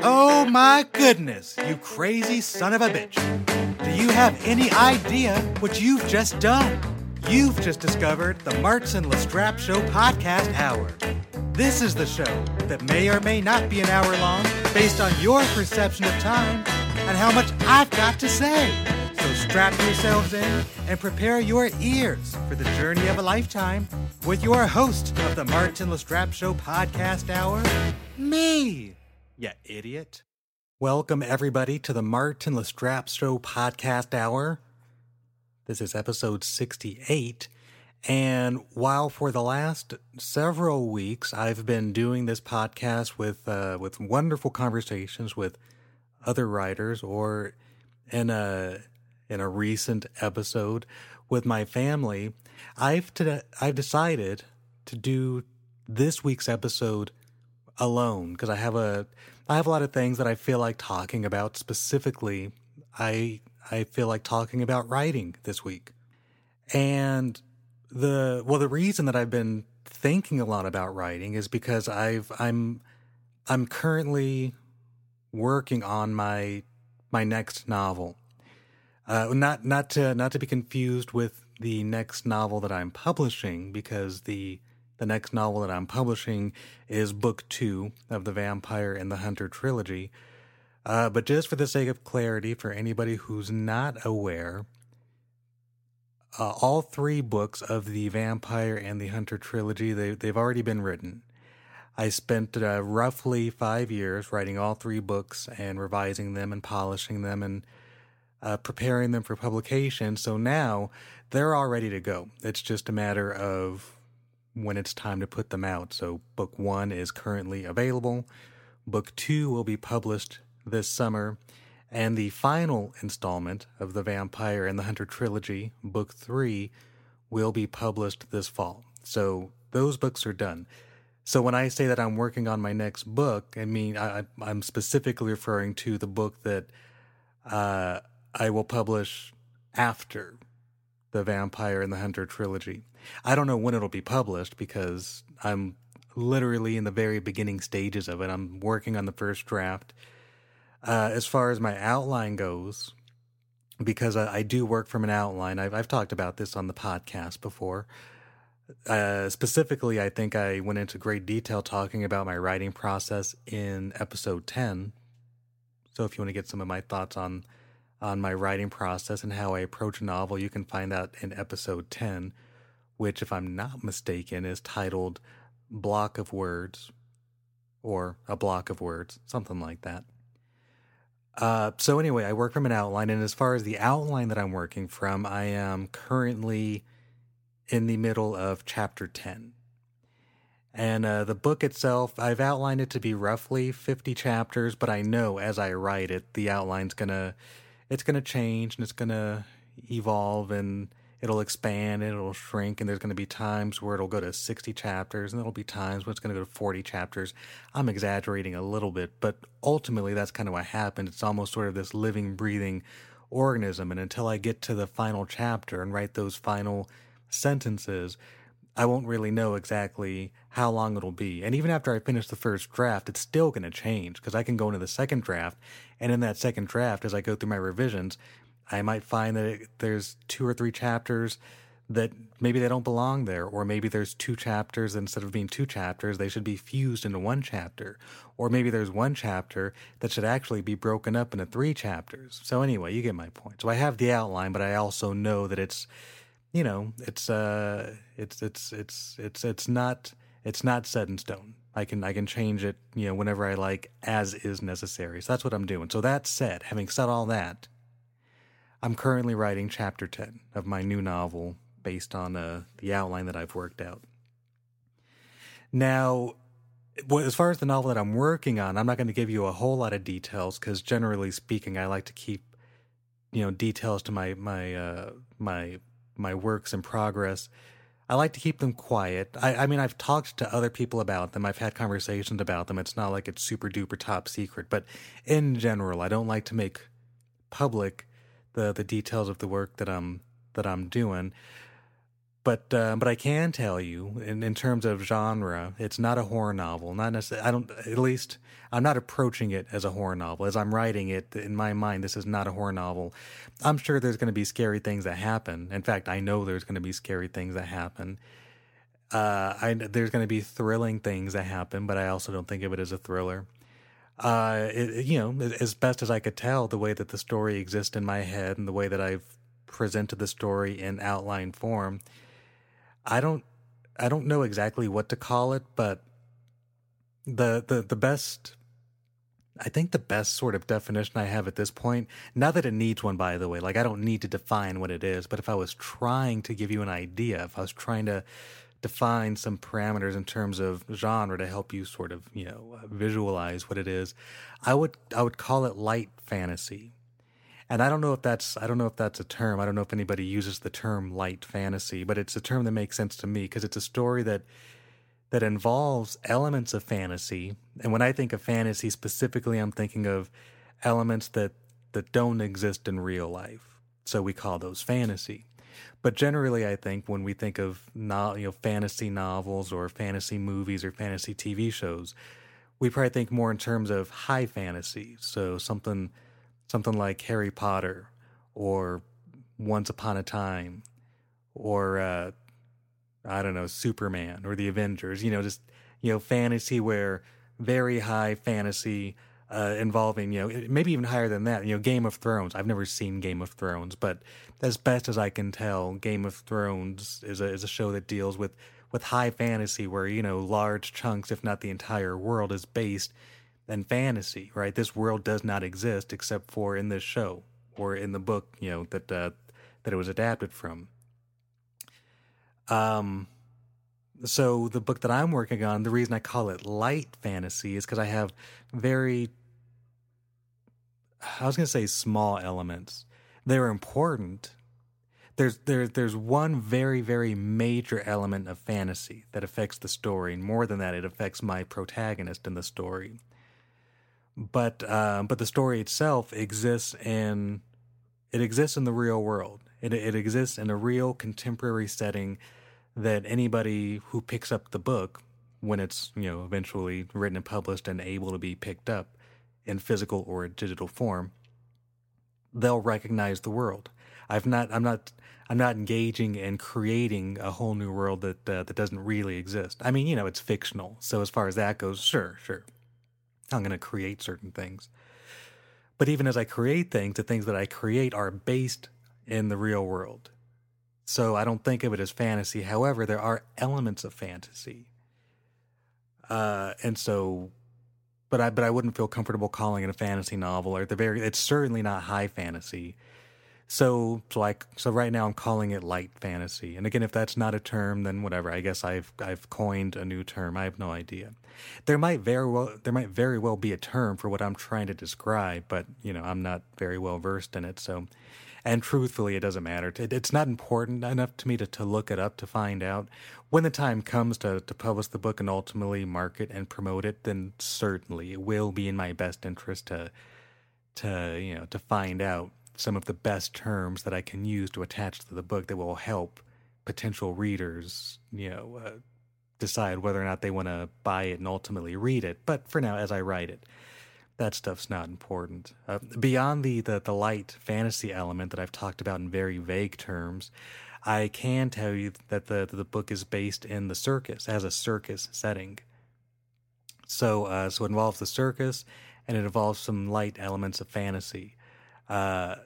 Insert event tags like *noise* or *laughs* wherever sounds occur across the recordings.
Oh my goodness, you crazy son of a bitch. Do you have any idea what you've just done? You've just discovered the Martin Lastrapes Show podcast hour. This is the show that may or may not be an hour long based on your perception of time and how much I've got to say. So strap yourselves in and prepare your ears for the journey of a lifetime with your host of the Martin Lastrapes Show podcast hour, me, you idiot. Welcome, everybody, to the Martin Lastrapes Show podcast hour. This is episode 68. And while for the last several weeks I've been doing this podcast with uh, with wonderful conversations with other writers, or in a in a recent episode with my family, I've to, I've decided to do this week's episode alone because I have a I have a lot of things that I feel like talking about specifically. I I feel like talking about writing this week. And the well the reason that I've been thinking a lot about writing is because I've I'm I'm currently working on my my next novel. Uh, not not to not to be confused with the next novel that I'm publishing because the the next novel that I'm publishing is book two of the Vampire and the Hunter trilogy. Uh, but just for the sake of clarity, for anybody who's not aware, uh, all three books of the Vampire and the Hunter trilogy they they've already been written. I spent uh, roughly five years writing all three books and revising them and polishing them and uh, preparing them for publication. So now they're all ready to go. It's just a matter of when it's time to put them out. So book one is currently available. Book two will be published this summer. And the final installment of the Vampire and the Hunter trilogy, book three, will be published this fall. So those books are done. So when I say that I'm working on my next book, I mean I, am specifically referring to the book that uh, I will publish after the Vampire and the Hunter trilogy. I don't know when it'll be published because I'm literally in the very beginning stages of it. I'm working on the first draft. Uh, as far as my outline goes, because I, I, do work from an outline, I've, I've talked about this on the podcast before. Uh, specifically, I think I went into great detail talking about my writing process in episode 10. So if you want to get some of my thoughts on on my writing process and how I approach a novel, you can find that in episode 10, which if I'm not mistaken is titled Block of Words or A Block of Words, something like that. Uh, so anyway, I work from an outline and as far as the outline that I'm working from, I am currently in the middle of chapter 10. And uh, the book itself, I've outlined it to be roughly 50 chapters, but I know as I write it, the outline's gonna, it's gonna change and it's gonna evolve and it'll expand and it'll shrink. And there's gonna be times where it'll go to 60 chapters and there'll be times when it's gonna go to 40 chapters. I'm exaggerating a little bit, but ultimately that's kind of what happened. It's almost sort of this living, breathing organism. And until I get to the final chapter and write those final sentences, I won't really know exactly how long it'll be. And even after I finish the first draft, it's still going to change because I can go into the second draft. And in that second draft, as I go through my revisions, I might find that it, there's two or three chapters that maybe they don't belong there, or maybe there's two chapters instead of being two chapters, they should be fused into one chapter, or maybe there's one chapter that should actually be broken up into three chapters. So, anyway, you get my point. So, I have the outline, but I also know that it's you know, it's uh, it's it's it's it's it's not it's not set in stone. I can I can change it, you know, whenever I like, as is necessary. So that's what I'm doing. So that said, having said all that, I'm currently writing chapter ten of my new novel based on uh, the outline that I've worked out. Now, as far as the novel that I'm working on, I'm not going to give you a whole lot of details because generally speaking, I like to keep you know details to my my uh, my my works in progress, I like to keep them quiet. I, I mean, I've talked to other people about them. I've had conversations about them. It's not like it's super duper top secret, but in general, I don't like to make public the the details of the work that I'm that I'm doing. but uh, but I can tell you, in, in terms of genre, it's not a horror novel. Not necessarily. I don't. At least I'm not approaching it as a horror novel. As I'm writing it, in my mind, this is not a horror novel. I'm sure there's going to be scary things that happen. In fact, I know there's going to be scary things that happen. Uh, I, there's going to be thrilling things that happen, but I also don't think of it as a thriller. Uh, it, you know, as best as I could tell, the way that the story exists in my head and the way that I've presented the story in outline form I don't I don't know exactly what to call it, but the the the best I think the best sort of definition I have at this point, not that it needs one by the way, like I don't need to define what it is, but if I was trying to give you an idea, if I was trying to define some parameters in terms of genre to help you sort of, you know, uh, visualize what it is, I would I would call it light fantasy and I don't know if that's I don't know if that's a term. I don't know if anybody uses the term light fantasy, but it's a term that makes sense to me because it's a story that that involves elements of fantasy. And when I think of fantasy specifically, I'm thinking of elements that that don't exist in real life. So we call those fantasy. But generally, I think when we think of you know fantasy novels or fantasy movies or fantasy TV shows, we probably think more in terms of high fantasy. So something something like Harry Potter or Once Upon a Time or uh, I don't know Superman or the Avengers. You know, just you know fantasy where very high fantasy uh, involving you know maybe even higher than that. You know, Game of Thrones. I've never seen Game of Thrones, but as best as I can tell, Game of Thrones is a is a show that deals with with high fantasy where you know large chunks, if not the entire world, is based in fantasy, right? This world does not exist except for in this show or in the book, you know, that uh, that it was adapted from. Um, so the book that I'm working on, the reason I call it light fantasy is because I have very, I was going to say small elements. They're important. There's there there's one very very major element of fantasy that affects the story, and more than that, it affects my protagonist in the story but uh, but the story itself exists in it exists in the real world. It it exists in a real contemporary setting that anybody who picks up the book when it's you know eventually written and published and able to be picked up in physical or digital form, they'll recognize the world. I've not I'm not I'm not engaging in creating a whole new world that uh, that doesn't really exist. I mean, you know, it's fictional. So as far as that goes, sure, sure. I'm going to create certain things. But even as I create things, the things that I create are based in the real world. So I don't think of it as fantasy. However, there are elements of fantasy. Uh, and so, but I, but I wouldn't feel comfortable calling it a fantasy novel or the very, it's certainly not high fantasy. So, so like, so right now I'm calling it light fantasy. And again, if that's not a term, then whatever. I guess I've I've coined a new term. I have no idea. There might very well there might very well be a term for what I'm trying to describe, but you know I'm not very well versed in it. So, and truthfully, it doesn't matter. It's not important enough to me to, to look it up to find out. When the time comes to to publish the book and ultimately market and promote it, then certainly it will be in my best interest to to you know to find out some of the best terms that I can use to attach to the book that will help potential readers, you know, uh, decide whether or not they want to buy it and ultimately read it. But for now, as I write it, that stuff's not important. Uh, beyond the, the the light fantasy element that I've talked about in very vague terms, I can tell you that the the book is based in the circus, has a circus setting. So uh, so it involves the circus, and it involves some light elements of fantasy. Uh,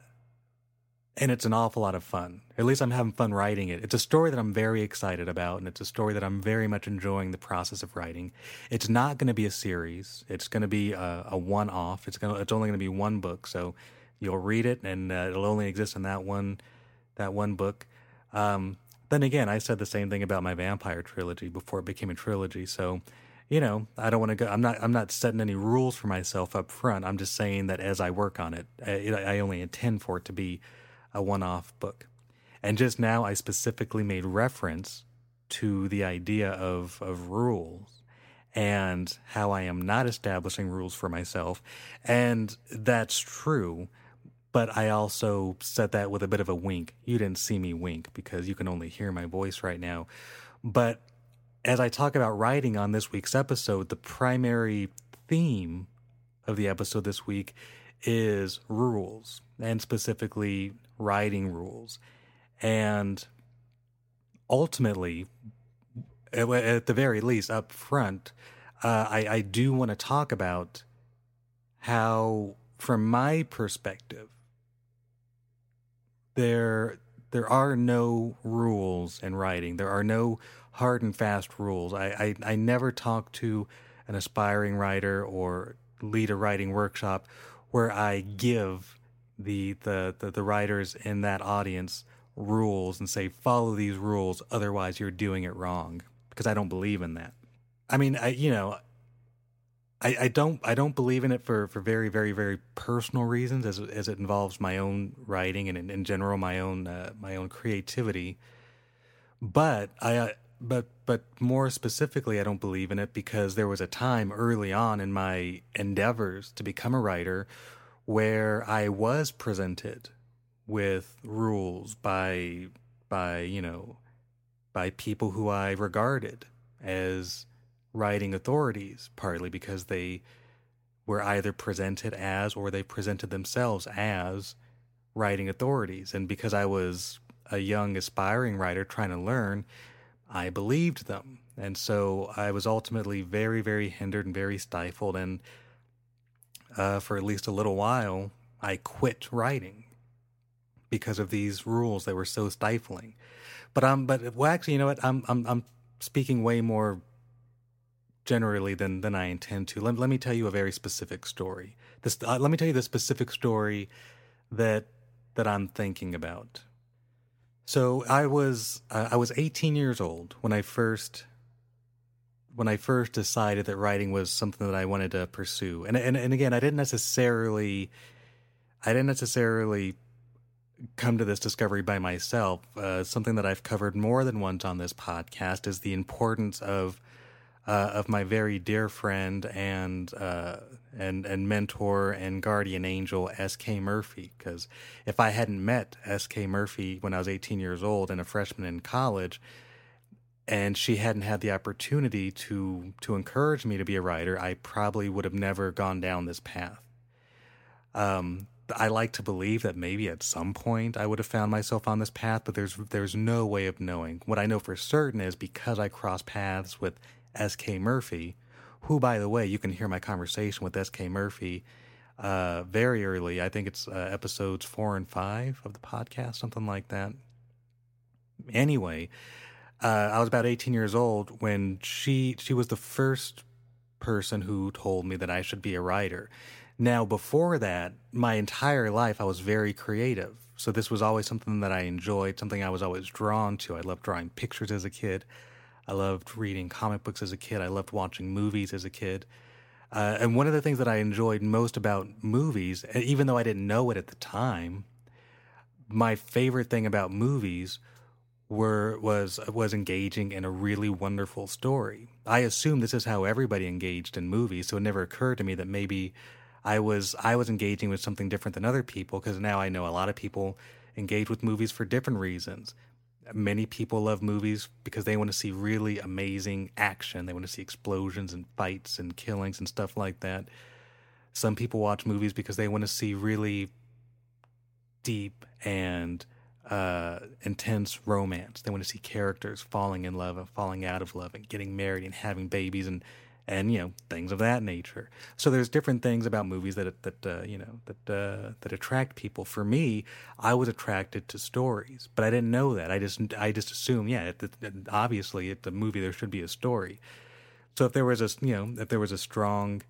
and it's an awful lot of fun. At least I'm having fun writing it. It's a story that I'm very excited about, and it's a story that I'm very much enjoying the process of writing. It's not going to be a series. It's going to be a, a one-off. It's going. It's only going to be one book, so you'll read it, and uh, it'll only exist in that one, that one book. Um, then again, I said the same thing about my vampire trilogy before it became a trilogy. So, you know, I don't want to go. I'm not. I'm not setting any rules for myself up front. I'm just saying that as I work on it, I, I only intend for it to be a one off book. And just now, I specifically made reference to the idea of, of rules and how I am not establishing rules for myself. And that's true. but I also said that with a bit of a wink. You didn't see me wink because you can only hear my voice right now. But as I talk about writing on this week's episode, the primary theme of the episode this week is rules, and specifically writing rules. And ultimately, at the very least, up front, uh, I, I do want to talk about how, from my perspective, there there are no rules in writing. There are no hard and fast rules. I, I, I never talk to an aspiring writer or lead a writing workshop where I give the, the, the, the writers in that audience rules and say, follow these rules, otherwise you're doing it wrong. Because I don't believe in that. I mean, I, you know, I, I don't I don't believe in it for, for very very very personal reasons as as it involves my own writing and in, in general my own uh, my own creativity. But I uh, but but more specifically, I don't believe in it because there was a time early on in my endeavors to become a writer where I was presented with rules by by you know by people who I regarded as writing authorities, partly because they were either presented as or they presented themselves as writing authorities. And because I was a young aspiring writer trying to learn, I believed them. And so I was ultimately very, very hindered and very stifled. And uh, for at least a little while, I quit writing because of these rules that were so stifling. But um, but well, actually, you know what? I'm I'm I'm speaking way more generally than than I intend to. Let, let me tell you a very specific story. This uh, let me tell you the specific story that that I'm thinking about. So I was uh, I was 18 years old when I first when I first decided that writing was something that I wanted to pursue. And and and again, I didn't necessarily I didn't necessarily come to this discovery by myself. Uh, something that I've covered more than once on this podcast is the importance of uh, of my very dear friend and uh, and and mentor and guardian angel S.K. Murphy. Because if I hadn't met S.K. Murphy when I was 18 years old and a freshman in college, and she hadn't had the opportunity to to encourage me to be a writer, I probably would have never gone down this path. Um, I like to believe that maybe at some point I would have found myself on this path, but there's there's no way of knowing. What I know for certain is because I crossed paths with S.K. Murphy, who, by the way, you can hear my conversation with S.K. Murphy uh, very early. I think it's uh, episodes four and five of the podcast, something like that. Anyway, uh, I was about 18 years old when she she was the first person who told me that I should be a writer. Now, before that, my entire life I was very creative. So this was always something that I enjoyed, something I was always drawn to. I loved drawing pictures as a kid. I loved reading comic books as a kid. I loved watching movies as a kid. Uh, and one of the things that I enjoyed most about movies, even though I didn't know it at the time, my favorite thing about movies were was was engaging in a really wonderful story. I assume this is how everybody engaged in movies, so it never occurred to me that maybe I was I was engaging with something different than other people because now I know a lot of people engage with movies for different reasons many people love movies because they want to see really amazing action. They want to see explosions and fights and killings and stuff like that. Some people watch movies because they want to see really deep and uh, intense romance. They want to see characters falling in love and falling out of love and getting married and having babies and and you know things of that nature. So there's different things about movies that that uh, you know that uh, that attract people. For me, I was attracted to stories, but I didn't know that. I just I just assumed, yeah, it, it, obviously at the movie there should be a story. So if there was a you know if there was a strong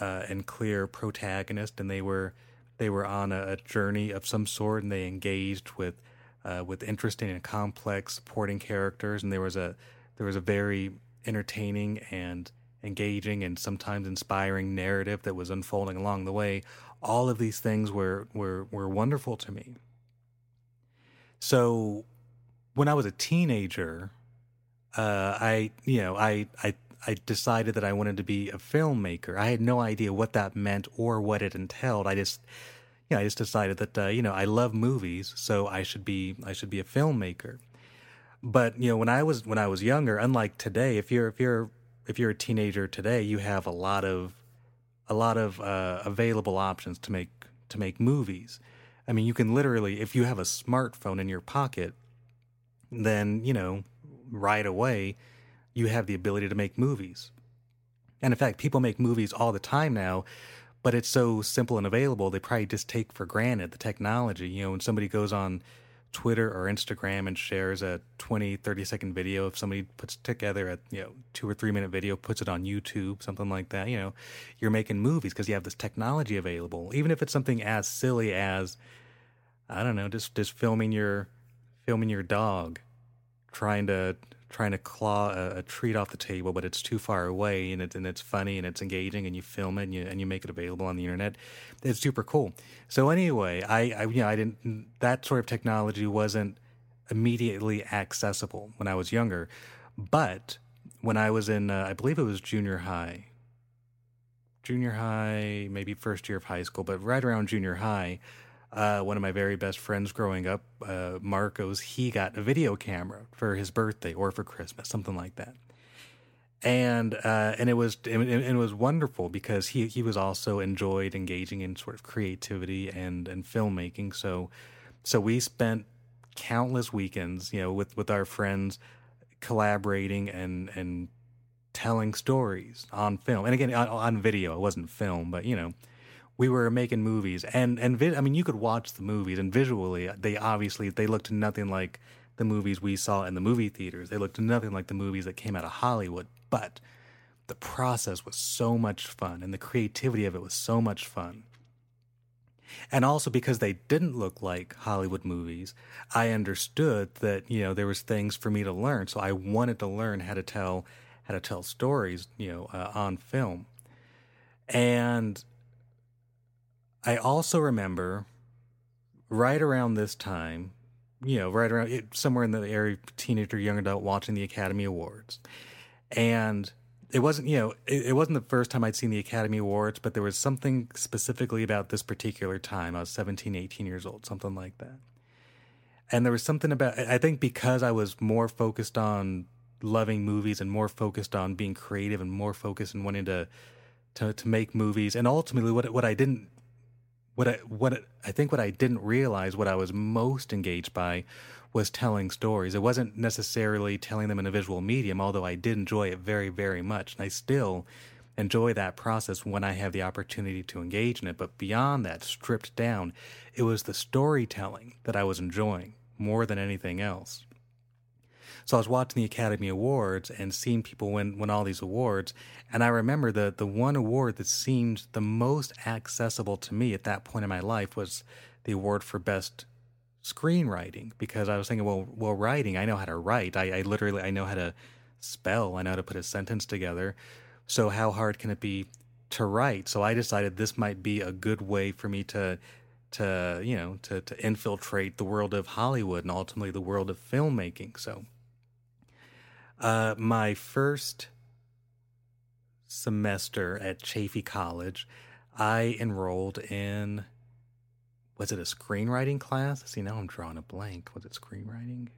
uh, and clear protagonist, and they were they were on a, a journey of some sort, and they engaged with uh, with interesting and complex supporting characters, and there was a there was a very entertaining and engaging and sometimes inspiring narrative that was unfolding along the way. All of these things were were were wonderful to me. So when I was a teenager, uh, I you know I I I decided that I wanted to be a filmmaker. I had no idea what that meant or what it entailed. I just yeah, I just decided that uh, you know I love movies, so I should be I should be a filmmaker. But you know, when I was when I was younger, unlike today, if you're if you're if you're a teenager today, you have a lot of a lot of uh, available options to make to make movies. I mean, you can literally, if you have a smartphone in your pocket, then you know right away you have the ability to make movies. And in fact, people make movies all the time now but it's so simple and available they probably just take for granted the technology you know when somebody goes on twitter or instagram and shares a 20 30 second video if somebody puts together a you know two or three minute video puts it on youtube something like that you know you're making movies because you have this technology available. Even if it's something as silly as i don't know just just filming your filming your dog trying to trying to claw a, a, treat off the table, but it's too far away, and it's and it's funny and it's engaging, and you film it and you and you make it available on the internet. It's super cool. So anyway, I, I you know I didn't that sort of technology wasn't immediately accessible when I was younger, but when I was in uh, I believe it was junior high, junior high, maybe first year of high school, but right around junior high uh, one of my very best friends growing up, uh, Marcos, he got a video camera for his birthday or for Christmas, something like that. And uh, and it was it, was wonderful because he he was also enjoyed engaging in sort of creativity and and filmmaking. So so we spent countless weekends, you know, with with our friends collaborating and and telling stories on film and again on, on video. It wasn't film, but you know we were making movies and and vi- I mean you could watch the movies and visually they obviously they looked nothing like the movies we saw in the movie theaters. They looked nothing like the movies that came out of Hollywood, but the process was so much fun and the creativity of it was so much fun. And also because they didn't look like Hollywood movies, I understood that, you know, there was things for me to learn. So I wanted to learn how to tell how to tell stories, you know, uh, on film. And I also remember right around this time, you know, right around somewhere in the area, of teenager, young adult, watching the Academy Awards. And it wasn't, you know, it, it, wasn't the first time I'd seen the Academy Awards, but there was something specifically about this particular time. I was 17, 18 years old, something like that. And there was something about, I think because I was more focused on loving movies and more focused on being creative and more focused and wanting to, to, to make movies. And ultimately, what, what I didn't what I what I think what I didn't realize what I was most engaged by was telling stories. It wasn't necessarily telling them in a visual medium, although I did enjoy it very very much, and I still enjoy that process when I have the opportunity to engage in it. But beyond that, stripped down, it was the storytelling that I was enjoying more than anything else. So I was watching the Academy Awards and seeing people win win all these awards, and I remember the the one award that seemed the most accessible to me at that point in my life was the award for best screenwriting because I was thinking, well, well, writing, I know how to write. I, I literally I know how to spell. I know how to put a sentence together. So how hard can it be to write? So I decided this might be a good way for me to to you know to to infiltrate the world of Hollywood and ultimately the world of filmmaking. So uh, my first semester at Chaffey College, I enrolled in. Was it a screenwriting class? See, now I'm drawing a blank. Was it screenwriting?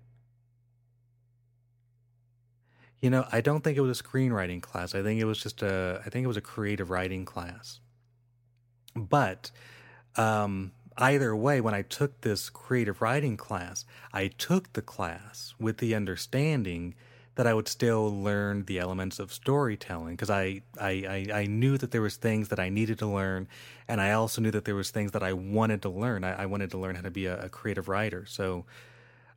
You know, I don't think it was a screenwriting class. I think it was just a. I think it was a creative writing class. But um, either way, when I took this creative writing class, I took the class with the understanding that I would still learn the elements of storytelling because I, I, I, I, knew that there was things that I needed to learn, and I also knew that there was things that I wanted to learn. I, I wanted to learn how to be a, a creative writer. So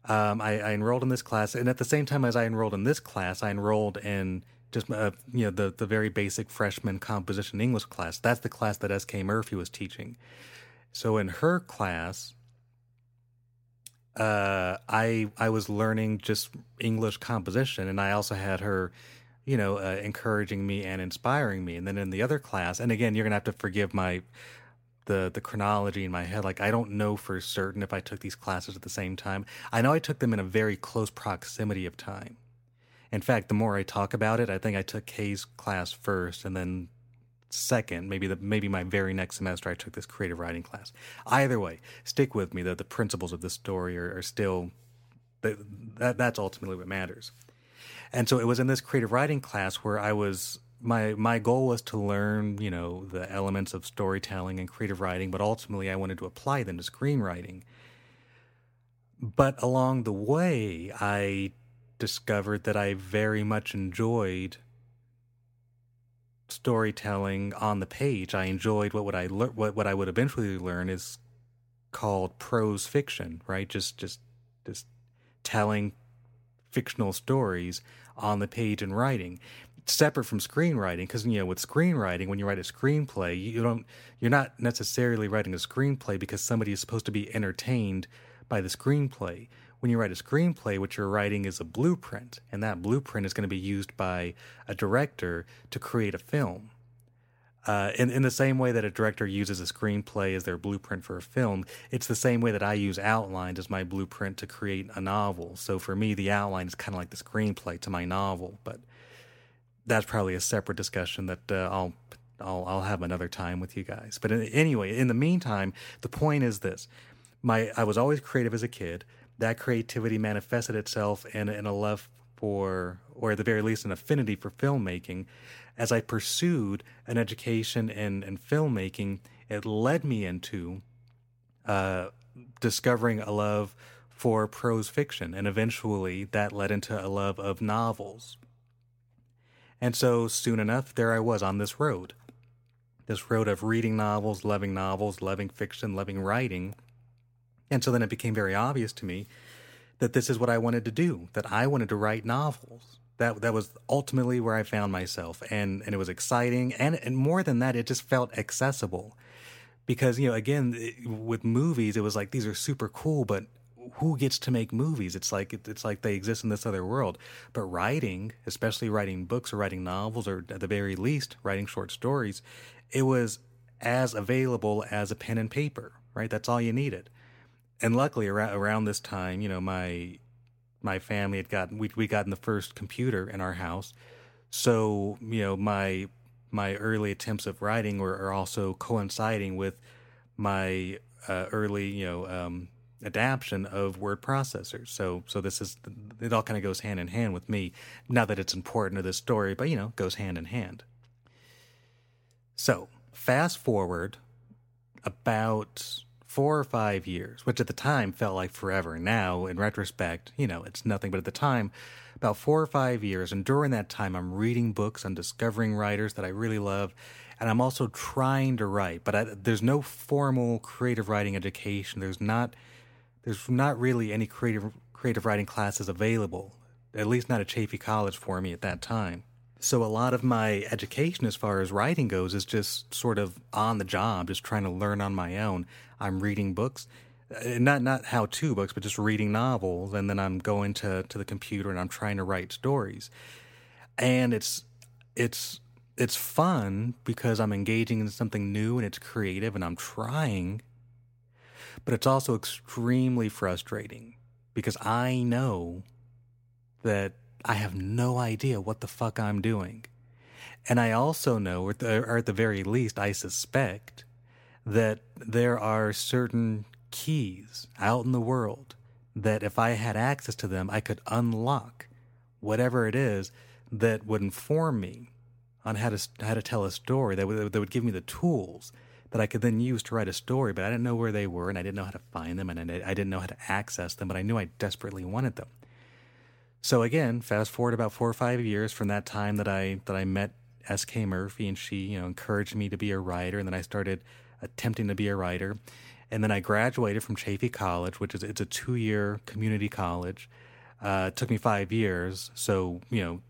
um, I, I, enrolled in this class, and at the same time as I enrolled in this class, I enrolled in just uh, you know the the very basic freshman composition English class. That's the class that S.K. Murphy was teaching. So in her class, uh, I I was learning just English composition, and I also had her, you know, uh, encouraging me and inspiring me. And then in the other class, and again, you're gonna have to forgive my the the chronology in my head. Like I don't know for certain if I took these classes at the same time. I know I took them in a very close proximity of time. In fact, the more I talk about it, I think I took Kay's class first, and then second, maybe the maybe my very next semester, I took this creative writing class. Either way, stick with me. that the principles of this story are, are still that that's ultimately what matters. And so it was in this creative writing class where I was my my goal was to learn, you know, the elements of storytelling and creative writing, but ultimately I wanted to apply them to screenwriting. But along the way, I discovered that I very much enjoyed storytelling on the page. I enjoyed what would I learn what what I would eventually learn is called prose fiction, right? Just just just telling fictional stories on the page and writing separate from screenwriting because you know with screenwriting when you write a screenplay you don't you're not necessarily writing a screenplay because somebody is supposed to be entertained by the screenplay when you write a screenplay what you're writing is a blueprint and that blueprint is going to be used by a director to create a film uh, in, in the same way that a director uses a screenplay as their blueprint for a film, it's the same way that I use outlines as my blueprint to create a novel. So for me, the outline is kind of like the screenplay to my novel, but that's probably a separate discussion that uh, I'll I'll I'll have another time with you guys. But anyway, in the meantime, the point is this: my I was always creative as a kid. That creativity manifested itself in in a love for, or at the very least, an affinity for filmmaking as I pursued an education in, in filmmaking, it led me into uh, discovering a love for prose fiction. And eventually that led into a love of novels. And so soon enough, there I was on this road. This road of reading novels, loving novels, loving fiction, loving writing. And so then it became very obvious to me that this is what I wanted to do, that I wanted to write novels that that was ultimately where I found myself, and and it was exciting, and and more than that, it just felt accessible, because you know, again, with movies, it was like these are super cool, but who gets to make movies? It's like it's like they exist in this other world. But writing, especially writing books or writing novels, or at the very least writing short stories, it was as available as a pen and paper. Right, that's all you needed. And luckily, around, around this time, you know, my my family had gotten we we gotten the first computer in our house, so you know my my early attempts of writing were are also coinciding with my uh, early you know um, adaptation of word processors. So so this is it all kind of goes hand in hand with me. Not that it's important to this story, but you know goes hand in hand. So fast forward about four or five years, which at the time felt like forever. Now, in retrospect, you know, it's nothing. But at the time, about four or five years. And during that time, I'm reading books, I'm discovering writers that I really love. And I'm also trying to write, but I, there's no formal creative writing education. There's not, there's not really any creative creative writing classes available, at least not at Chaffey College for me at that time. So a lot of my education as far as writing goes is just sort of on the job, just trying to learn on my own. I'm reading books, uh, not not how to books, but just reading novels, and then I'm going to to the computer and I'm trying to write stories, and it's it's it's fun because I'm engaging in something new and it's creative and I'm trying, but it's also extremely frustrating because I know that I have no idea what the fuck I'm doing. And I also know, or at the very least, I suspect that there are certain keys out in the world that if I had access to them, I could unlock whatever it is that would inform me on how to how to tell a story that would, that would give me the tools that I could then use to write a story. But I didn't know where they were, and I didn't know how to find them, and I didn't know how to access them. But I knew I desperately wanted them. So again, fast forward about four or five years from that time that I that I met S.K. Murphy, and she you know encouraged me to be a writer, and then I started attempting to be a writer, and then I graduated from Chaffey College, which is it's a two year community college. Uh, it took me five years, so you know.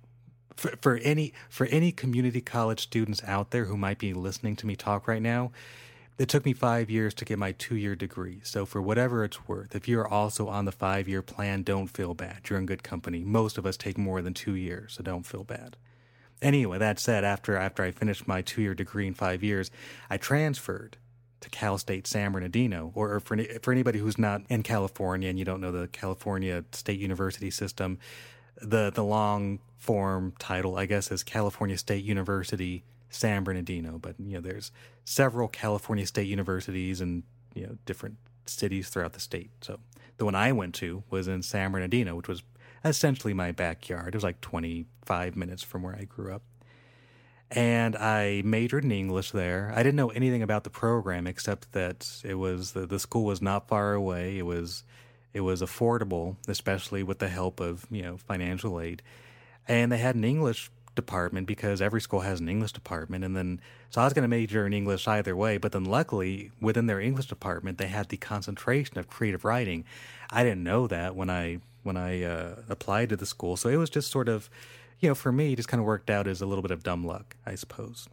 For, for any for any community college students out there who might be listening to me talk right now, it took me five years to get my two year degree. So, for whatever it's worth, if you're also on the five year plan, don't feel bad. You're in good company. Most of us take more than two years, so don't feel bad. Anyway, that said, after, after I finished my two year degree in five years, I transferred to Cal State San Bernardino, or, or for, for anybody who's not in California and you don't know the California State University system, the, the long form title, I guess, is California State University San Bernardino, but you know, there's several California state universities and you know different cities throughout the state. So the one I went to was in San Bernardino, which was essentially my backyard. It was like 25 minutes from where I grew up. And I majored in English there. I didn't know anything about the program except that it was the, the school was not far away. It was it was affordable, especially with the help of you know financial aid. And they had an English department because every school has an English department. And then, so I was going to major in English either way. But then, luckily, within their English department, they had the concentration of creative writing. I didn't know that when I when I uh, applied to the school. So it was just sort of, you know, for me, just kind of worked out as a little bit of dumb luck, I suppose.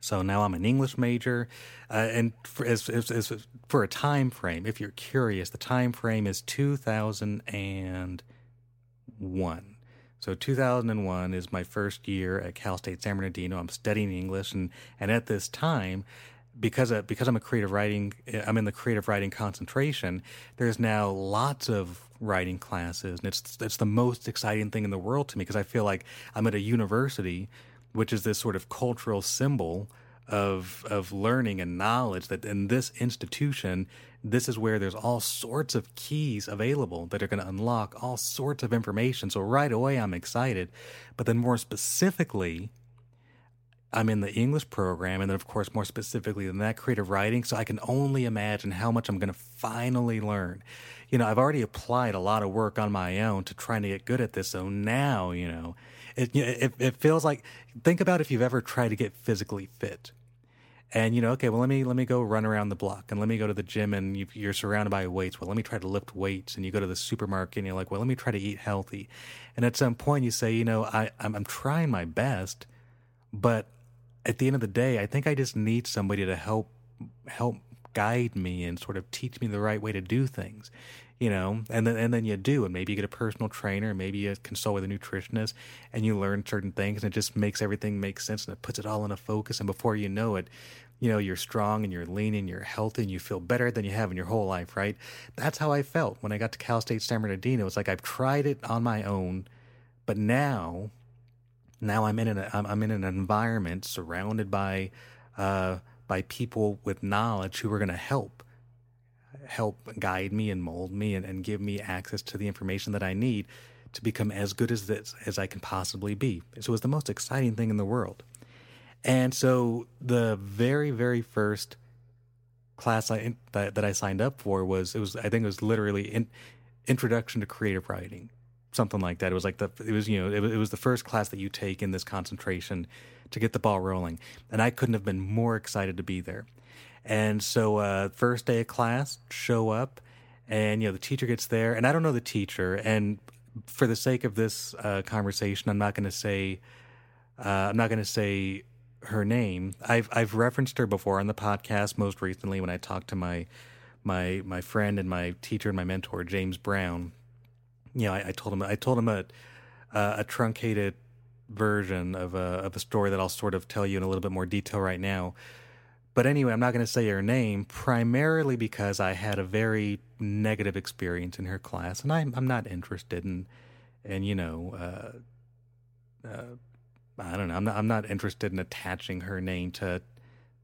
So now I'm an English major, uh, and for, as, as, as, for a time frame, if you're curious, the time frame is 2001. So 2001 is my first year at Cal State San Bernardino. I'm studying English, and and at this time, because of, because I'm a creative writing, uh, I'm in the creative writing concentration. There's now lots of writing classes, and it's it's the most exciting thing in the world to me because I feel like I'm at a university, which is this sort of cultural symbol of of learning and knowledge that in this institution this is where there's all sorts of keys available that are going to unlock all sorts of information. So right away, I'm excited. But then more specifically, I'm in the English program, and then, of course, more specifically than that, creative writing. So I can only imagine how much I'm going to finally learn. You know, I've already applied a lot of work on my own to trying to get good at this. So now, you know, it, it, it feels like think about if you've ever tried to get physically fit and you know okay well let me let me go run around the block and let me go to the gym and you, are surrounded by weights. Well let me try to lift weights. And you go to the supermarket and you're like well let me try to eat healthy. And at some point you say you know I I'm, I'm trying my best but at the end of the day I think I just need somebody to help help guide me and sort of teach me the right way to do things you know, and then and then you do, and maybe you get a personal trainer, maybe you consult with a nutritionist, and you learn certain things, and it just makes everything make sense, and it puts it all in a focus, and before you know it, you know, you're strong and you're lean and you're healthy and you feel better than you have in your whole life, right? That's how I felt when I got to Cal State San Bernardino. It's like I've tried it on my own, but now, now I'm in an I'm in an environment surrounded by uh, by people with knowledge who are going to help help guide me and mold me and, and give me access to the information that I need to become as good as this as I can possibly be. So it was the most exciting thing in the world. And so the very, very first class I, that, that I signed up for was, it was, I think it was literally in, introduction to creative writing, something like that. It was like the, it was, you know, it, it was the first class that you take in this concentration to get the ball rolling. And I couldn't have been more excited to be there. And so, uh, first day of class, show up, and you know the teacher gets there, and I don't know the teacher. And for the sake of this uh, conversation, I'm not going to say, uh, I'm not going to say her name. I've I've referenced her before on the podcast. Most recently, when I talked to my my my friend and my teacher and my mentor James Brown. You know, I, I told him I told him a a truncated version of a of a story that I'll sort of tell you in a little bit more detail right now. But anyway, I'm not going to say her name primarily because I had a very negative experience in her class, and I'm I'm not interested in, and you know, uh, uh, I don't know. I'm not I'm not interested in attaching her name to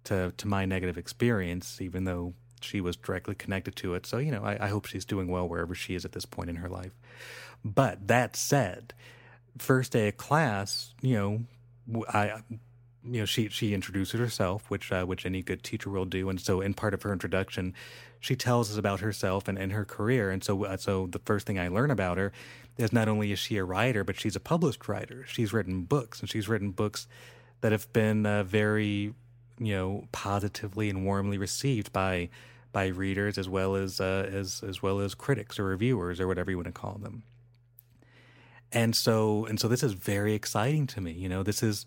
to to my negative experience, even though she was directly connected to it. So you know, I, I hope she's doing well wherever she is at this point in her life. But that said, first day of class, you know, I you know, she she introduces herself, which uh, which any good teacher will do, and so in part of her introduction, she tells us about herself and, and her career, and so uh, so the first thing I learn about her is not only is she a writer, but she's a published writer. She's written books, and she's written books that have been uh, very you know positively and warmly received by by readers as well as uh, as as well as critics or reviewers or whatever you want to call them. And so and so this is very exciting to me. You know, this is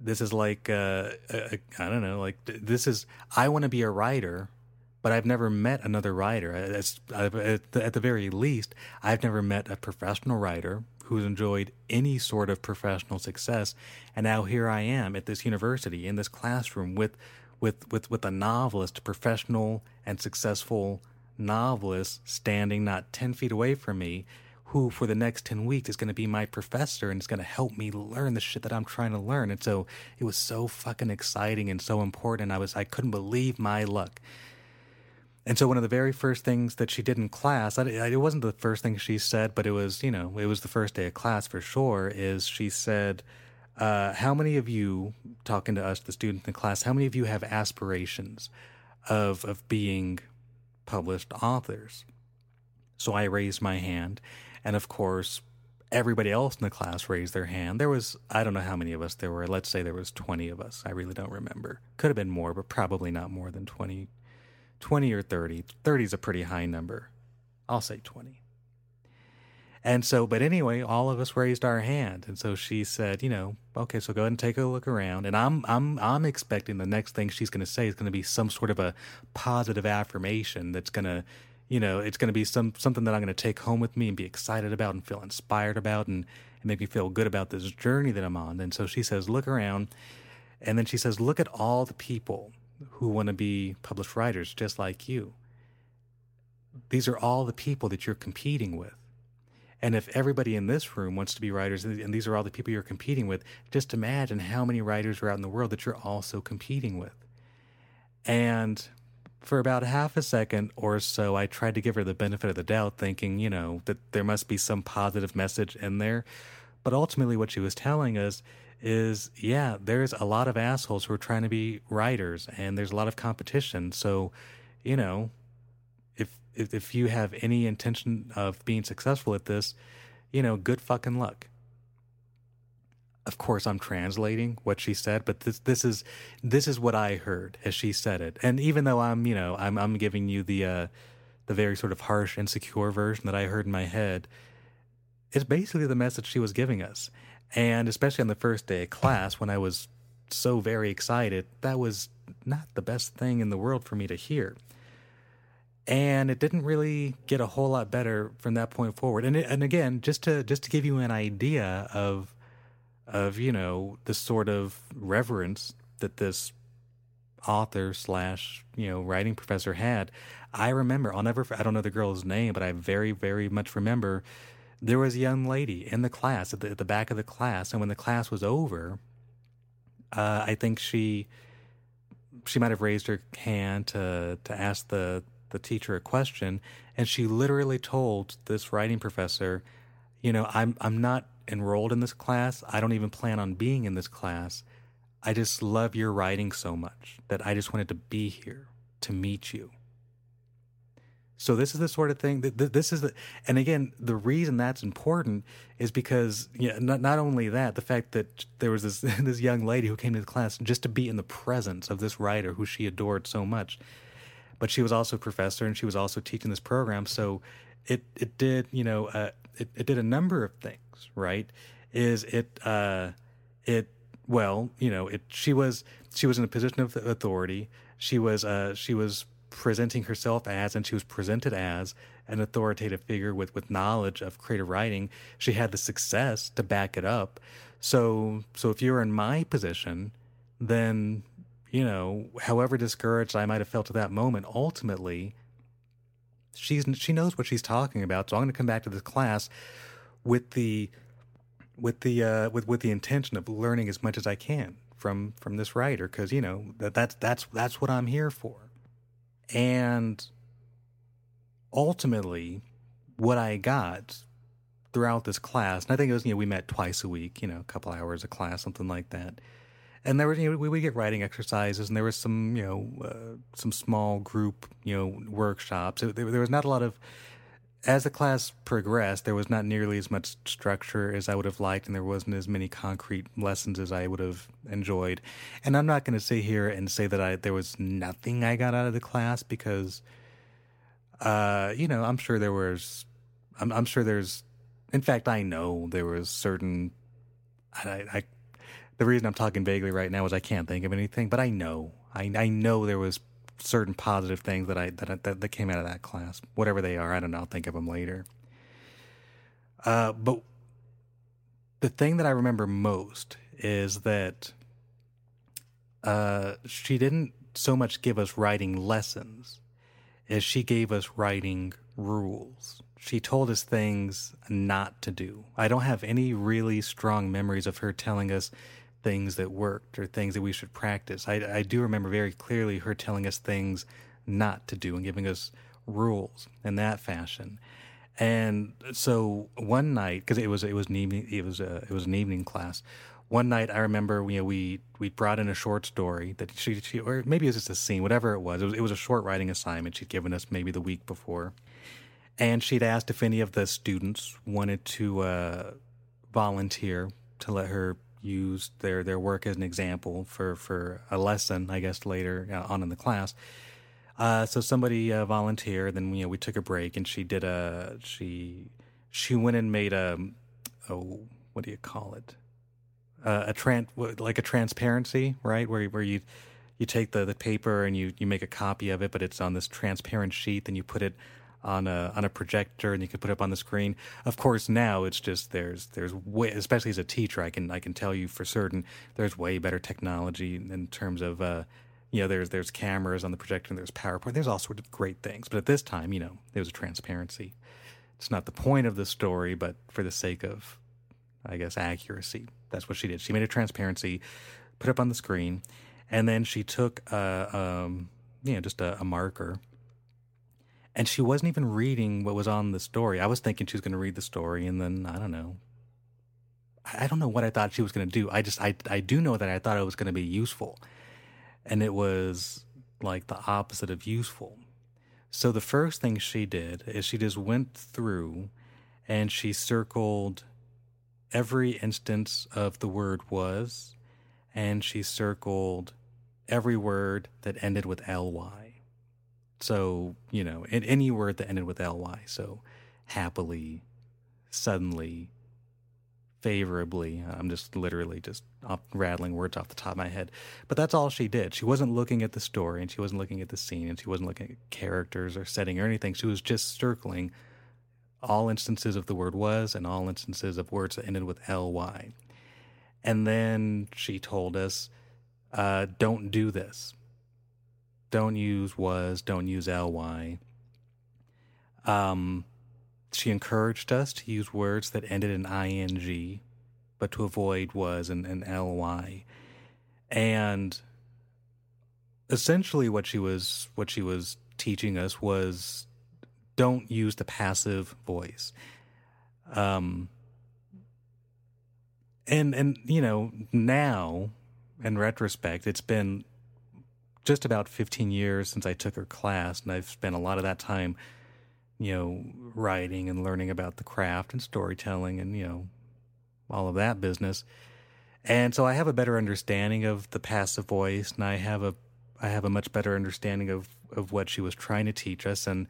this is like uh, I don't know, like this is I want to be a writer, but I've never met another writer. At the very least, I've never met a professional writer who's enjoyed any sort of professional success, and now here I am at this university in this classroom with with with with a novelist, professional and successful novelist, standing not ten feet away from me who for the next 10 weeks is going to be my professor and is going to help me learn the shit that I'm trying to learn. And so it was so fucking exciting and so important. I was, I couldn't believe my luck. And so one of the very first things that she did in class, I, it wasn't the first thing she said, but it was, you know, it was the first day of class for sure, is she said, uh, how many of you, talking to us, the students in class, how many of you have aspirations of, of being published authors? So I raised my hand and of course, everybody else in the class raised their hand. There was, I don't know how many of us there were. Let's say there was 20 of us. I really don't remember. Could have been more, but probably not more than 20, 20 or 30. 30 is a pretty high number. I'll say 20. And so, but anyway, all of us raised our hand. And so she said, you know, okay, so go ahead and take a look around. And I'm, I'm, I'm expecting the next thing she's going to say is going to be some sort of a positive affirmation that's going to you know, it's going to be some something that I'm going to take home with me and be excited about and feel inspired about and, and make me feel good about this journey that I'm on. And so she says, look around. And then she says, look at all the people who want to be published writers just like you. These are all the people that you're competing with. And if everybody in this room wants to be writers, and these are all the people you're competing with, just imagine how many writers are out in the world that you're also competing with. And for about half a second or so, I tried to give her the benefit of the doubt, thinking, you know, that there must be some positive message in there. But ultimately, what she was telling us is, yeah, there's a lot of assholes who are trying to be writers, and there's a lot of competition. So, you know, if if, if you have any intention of being successful at this, you know, good fucking luck of course I'm translating what she said, but this this is this is what I heard as she said it. And even though I'm, you know, I'm I'm giving you the uh the very sort of harsh, insecure version that I heard in my head, it's basically the message she was giving us. And especially on the first day of class when I was so very excited, that was not the best thing in the world for me to hear. And it didn't really get a whole lot better from that point forward. And it, and again, just to just to give you an idea of of you know the sort of reverence that this author slash you know writing professor had. I remember i'll never i don't know the girl's name but i very very much remember there was a young lady in the class at the, at the back of the class and when the class was over uh, i think she she might have raised her hand to to ask the the teacher a question and she literally told this writing professor you know i'm i'm not enrolled in this class. I don't even plan on being in this class. I just love your writing so much that I just wanted to be here to meet you. So this is the sort of thing that this is the, and again, the reason that's important is because yeah, not not only that, the fact that there was this *laughs* this young lady who came to the class just to be in the presence of this writer who she adored so much, but she was also a professor and she was also teaching this program. So it it did you know uh, it, it did a number of things right? Is it uh it well you know it she was she was in a position of authority. She was uh she was presenting herself as and she was presented as an authoritative figure with with knowledge of creative writing. She had the success to back it up. So so if you're in my position then you know however discouraged i might have felt at that moment ultimately she's she knows what she's talking about. So I'm going to come back to this class with the with the uh, with with the intention of learning as much as I can from from this writer because you know that that's that's that's what I'm here for. And ultimately, what I got throughout this class, and I think it was you know we met twice a week, you know, a couple hours of class, something like that and there was you know we would get writing exercises and there was some you know uh, some small group you know workshops there, there, was not a lot of as the class progressed there was not nearly as much structure as i would have liked and there wasn't as many concrete lessons as i would have enjoyed. And i'm not going to sit here and say that i there was nothing i got out of the class because uh you know i'm sure there was i'm, I'm sure there's in fact i know there was certain I, I the reason I'm talking vaguely right now is I can't think of anything, but I know, I, I know there was certain positive things that I that, that that came out of that class, whatever they are. I don't know. I'll think of them later. Uh, but the thing that I remember most is that uh, she didn't so much give us writing lessons as she gave us writing rules. she told us things not to do. I don't have any really strong memories of her telling us things that worked or things that we should practice. I, I do remember very clearly her telling us things not to do and giving us rules in that fashion. And so one night, because it was it was an evening it was a it was an evening class. One night, I remember you know we we brought in a short story that she, she or maybe it was just a scene, whatever it was. It was it was a short writing assignment she'd given us maybe the week before, and she'd asked if any of the students wanted to uh, volunteer to let her use their their work as an example for for a lesson, I guess later uh, on in the class. Uh, so somebody uh, volunteered. Then you know we took a break, and she did a she she went and made a oh what do you call it uh, a tran like a transparency right where where you you take the, the paper and you, you make a copy of it, but it's on this transparent sheet. Then you put it on a on a projector and you can put it up on the screen. Of course, now it's just there's there's way, especially as a teacher, I can I can tell you for certain there's way better technology in terms of uh, you know there's there's cameras on the projector and there's PowerPoint. There's all sorts of great things. But at this time, you know, there was a transparency. It's not the point of the story, but for the sake of, I guess, accuracy, that's what she did. She made a transparency, put it up on the screen, and then she took a, um, you know, just a, a marker and she wasn't even reading what was on the story. I was thinking she was going to read the story, and then I don't know. I don't know what I thought she was going to do. I just I I do know that I thought it was going to be useful, and it was like the opposite of useful. So the first thing she did is she just went through, and she circled every instance of the word was, and she circled every word that ended with ly. So, you know, in any word that ended with ly. So, happily, suddenly, favorably. I'm just literally just rattling words off the top of my head. But that's all she did. She wasn't looking at the story and she wasn't looking at the scene and she wasn't looking at characters or setting or anything. She was just circling all instances of the word was and all instances of words that ended with ly. And then she told us, uh, don't do this don't use was, don't use ly. Um, she encouraged us to use words that ended in ing, but to avoid was and, and ly. And essentially, what she was what she was teaching us was don't use the passive voice. Um, and and you know now, in retrospect, it's been just about 15 years since I took her class, and I've spent a lot of that time, you know, writing and learning about the craft and storytelling and, you know, all of that business. And so I have a better understanding of the passive voice, and I have a I have a much better understanding of, of what she was trying to teach us. And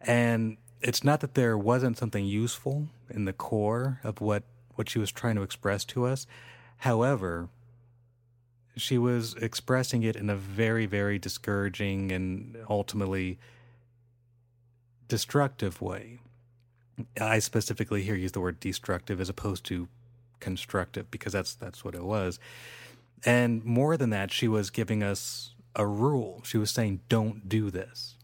and it's not that there wasn't something useful in the core of what, what she was trying to express to us. However, she was expressing it in a very, very discouraging and ultimately destructive way. I specifically here use the word destructive as opposed to constructive because that's that's what it was. And more than that, she was giving us a rule. She was saying, "Don't do this."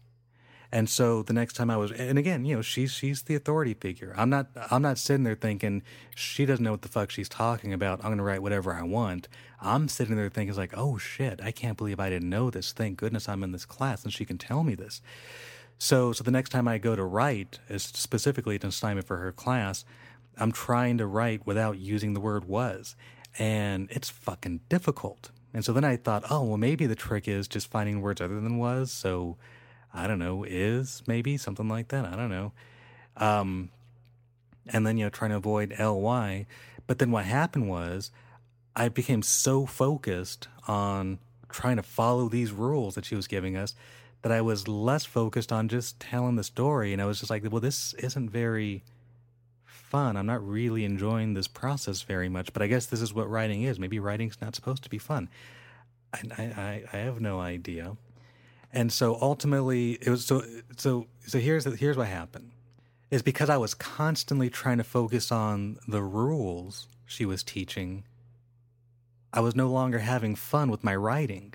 And so the next time I was, and again, you know, she's she's the authority figure. I'm not I'm not sitting there thinking she doesn't know what the fuck she's talking about. I'm gonna write whatever I want. I'm sitting there thinking like, oh shit, I can't believe I didn't know this. Thank goodness I'm in this class and she can tell me this. So so the next time I go to write, specifically an assignment for her class, I'm trying to write without using the word was, and it's fucking difficult. And so then I thought, oh well, maybe the trick is just finding words other than was. So I don't know, is maybe something like that. I don't know. Um, and then, you know, trying to avoid ly. But then what happened was I became so focused on trying to follow these rules that she was giving us that I was less focused on just telling the story. And I was just like, well, this isn't very fun. I'm not really enjoying this process very much, but I guess this is what writing is. Maybe writing's not supposed to be fun. I, I, I have no idea. And so ultimately, it was so so so. Here's here's what happened: is because I was constantly trying to focus on the rules she was teaching. I was no longer having fun with my writing.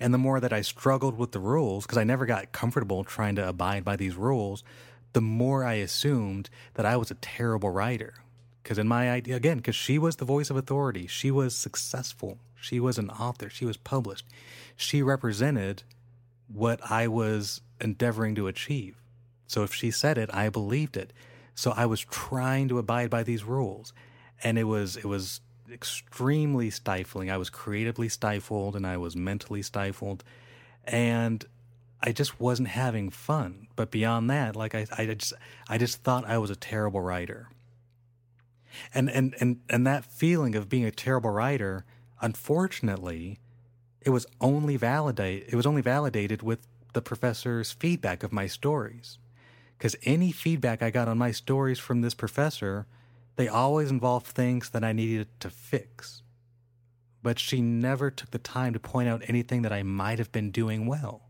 And the more that I struggled with the rules, because I never got comfortable trying to abide by these rules, the more I assumed that I was a terrible writer. Because in my idea, again, because she was the voice of authority, she was successful, she was an author, she was published, she represented what I was endeavoring to achieve. So if she said it, I believed it. So I was trying to abide by these rules, and it was it was extremely stifling. I was creatively stifled, and I was mentally stifled, and I just wasn't having fun. But beyond that, like I, I just, I just thought I was a terrible writer. And and and and that feeling of being a terrible writer, unfortunately, it was only validate. It was only validated with the professor's feedback of my stories, because any feedback I got on my stories from this professor, they always involved things that I needed to fix. But she never took the time to point out anything that I might have been doing well.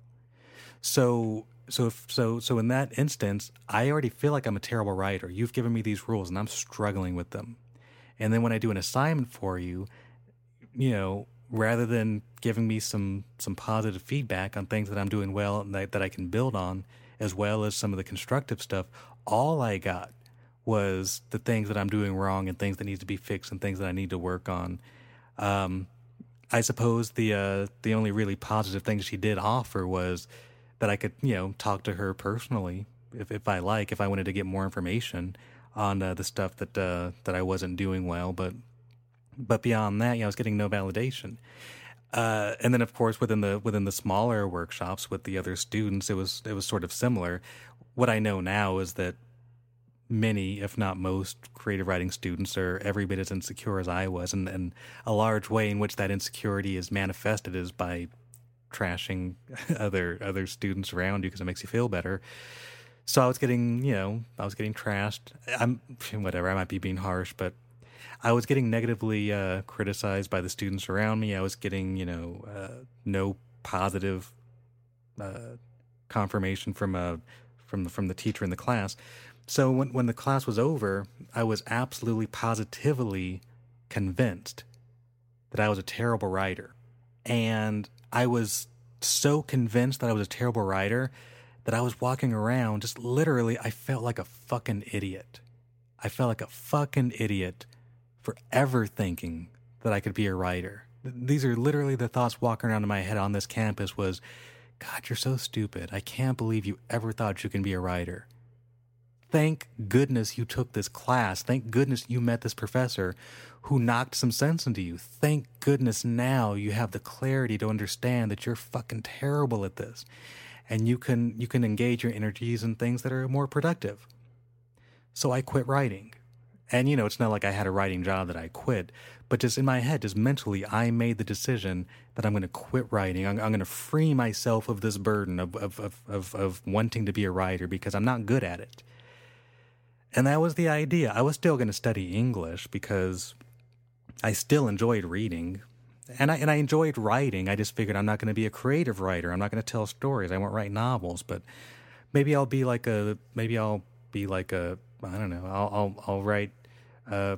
So so if, so so in that instance, I already feel like I'm a terrible writer. You've given me these rules and I'm struggling with them. And then when I do an assignment for you, you know, rather than giving me some some positive feedback on things that I'm doing well and that, that I can build on, as well as some of the constructive stuff, all I got was the things that I'm doing wrong and things that need to be fixed and things that I need to work on. Um, I suppose the uh, the only really positive thing she did offer was that I could, you know, talk to her personally if, if I like, if I wanted to get more information on uh, the stuff that uh, that I wasn't doing well. But but beyond that, you know, I was getting no validation. Uh, and then, of course, within the within the smaller workshops with the other students, it was it was sort of similar. What I know now is that many, if not most, creative writing students are every bit as insecure as I was, and, and a large way in which that insecurity is manifested is by trashing *laughs* other other students around you because it makes you feel better. So I was getting, you know, I was getting trashed. I'm whatever. I might be being harsh, but I was getting negatively uh, criticized by the students around me. I was getting, you know, uh, no positive uh, confirmation from a uh, from the, from the teacher in the class. So when when the class was over, I was absolutely positively convinced that I was a terrible writer, and I was so convinced that I was a terrible writer that I was walking around just literally, I felt like a fucking idiot. I felt like a fucking idiot for ever thinking that I could be a writer. These are literally the thoughts walking around in my head on this campus was, God, you're so stupid. I can't believe you ever thought you can be a writer. Thank goodness you took this class. Thank goodness you met this professor who knocked some sense into you. Thank goodness now you have the clarity to understand that you're fucking terrible at this. And you can you can engage your energies in things that are more productive. So I quit writing. And you know, it's not like I had a writing job that I quit, but just in my head, just mentally, I made the decision that I'm going to quit writing. I'm, I'm going to free myself of this burden of, of, of, of, of wanting to be a writer because I'm not good at it. And that was the idea. I was still going to study English because I still enjoyed reading, and I and I enjoyed writing. I just figured I'm not going to be a creative writer. I'm not going to tell stories. I won't write novels, but maybe I'll be like a maybe I'll be like a I don't know. I'll I'll, I'll write uh,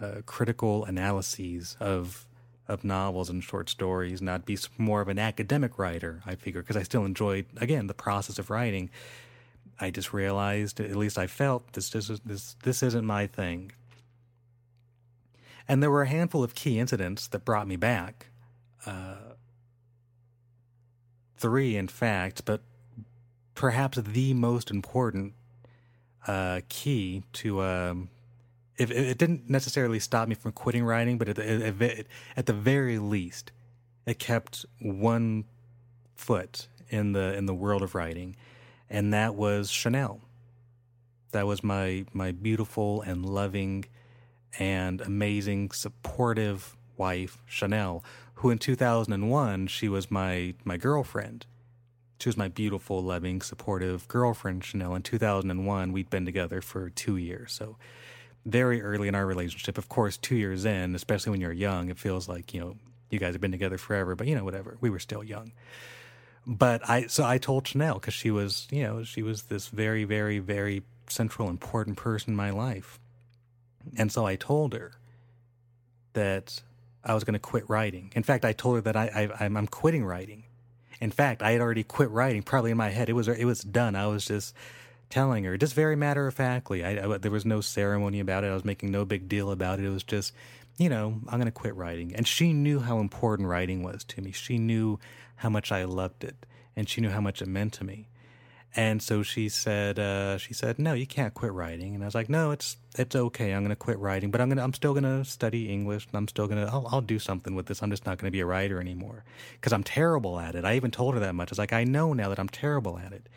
uh, critical analyses of of novels and short stories, not be more of an academic writer. I figure because I still enjoyed again the process of writing. I just realized, at least I felt, this this this this isn't my thing. And there were a handful of key incidents that brought me back. Uh, three, in fact, but perhaps the most important uh, key to. Um, if it didn't necessarily stop me from quitting writing, but at the, at the very least, it kept one foot in the in the world of writing, and that was Chanel. That was my my beautiful and loving and amazing, supportive wife, Chanel, who in 2001, she was my, my girlfriend. She was my beautiful, loving, supportive girlfriend, Chanel. In 2001, we'd been together for two years. So, very early in our relationship. Of course, two years in, especially when you're young, it feels like, you know, you guys have been together forever, but, you know, whatever. We were still young. But I, so I told Chanel because she was, you know, she was this very, very, very central, important person in my life. And so I told her that I was going to quit writing. In fact, I told her that I, I I'm quitting writing. In fact, I had already quit writing. Probably in my head, it was it was done. I was just telling her just very matter of factly. I, I, there was no ceremony about it. I was making no big deal about it. It was just, you know, I'm going to quit writing. And she knew how important writing was to me. She knew how much I loved it, and she knew how much it meant to me. And so she said, uh, she said, no, you can't quit writing. And I was like, no, it's it's okay. I'm going to quit writing, but I'm gonna I'm still going to study English, and I'm still going to I'll, I'll do something with this. I'm just not going to be a writer anymore because I'm terrible at it. I even told her that much. I was like, I know now that I'm terrible at it.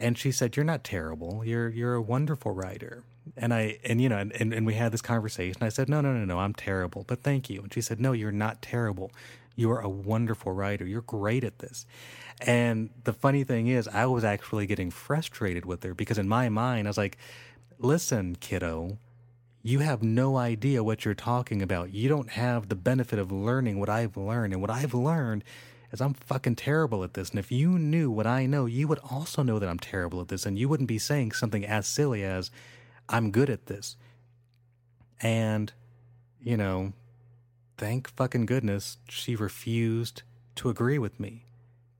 And she said, "You're not terrible. You're you're a wonderful writer." And I and you know and, and we had this conversation. I said, "No, no, no, no. I'm terrible, but thank you." And she said, "No, you're not terrible. You're a wonderful writer. You're great at this." And the funny thing is, I was actually getting frustrated with her because in my mind, I was like, "Listen, kiddo, you have no idea what you're talking about. You don't have the benefit of learning what I've learned, and what I've learned." is I'm fucking terrible at this. And if you knew what I know, you would also know that I'm terrible at this. And you wouldn't be saying something as silly as, I'm good at this. And, you know, thank fucking goodness she refused to agree with me.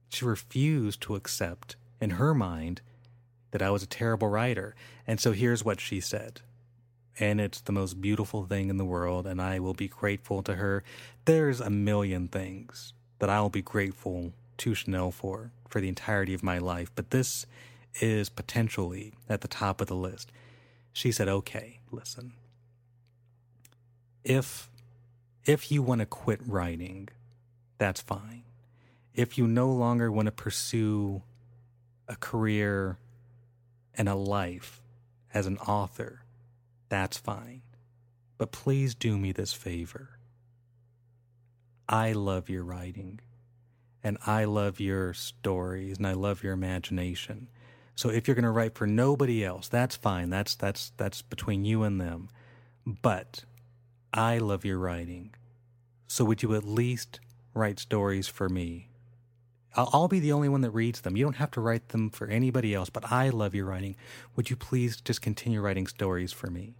She refused to accept, in her mind, that I was a terrible writer. And so here's what she said. And it's the most beautiful thing in the world, and I will be grateful to her. There's a million things that I'll be grateful to Chanel for for the entirety of my life, but this is potentially at the top of the list. She said, "Okay, listen. If if you want to quit writing, that's fine. If you no longer want to pursue a career and a life as an author, that's fine. But please do me this favor I love your writing and I love your stories and I love your imagination. So if you're going to write for nobody else, that's fine. That's that's that's between you and them. But I love your writing. So would you at least write stories for me? I'll, I'll be the only one that reads them. You don't have to write them for anybody else, but I love your writing. Would you please just continue writing stories for me?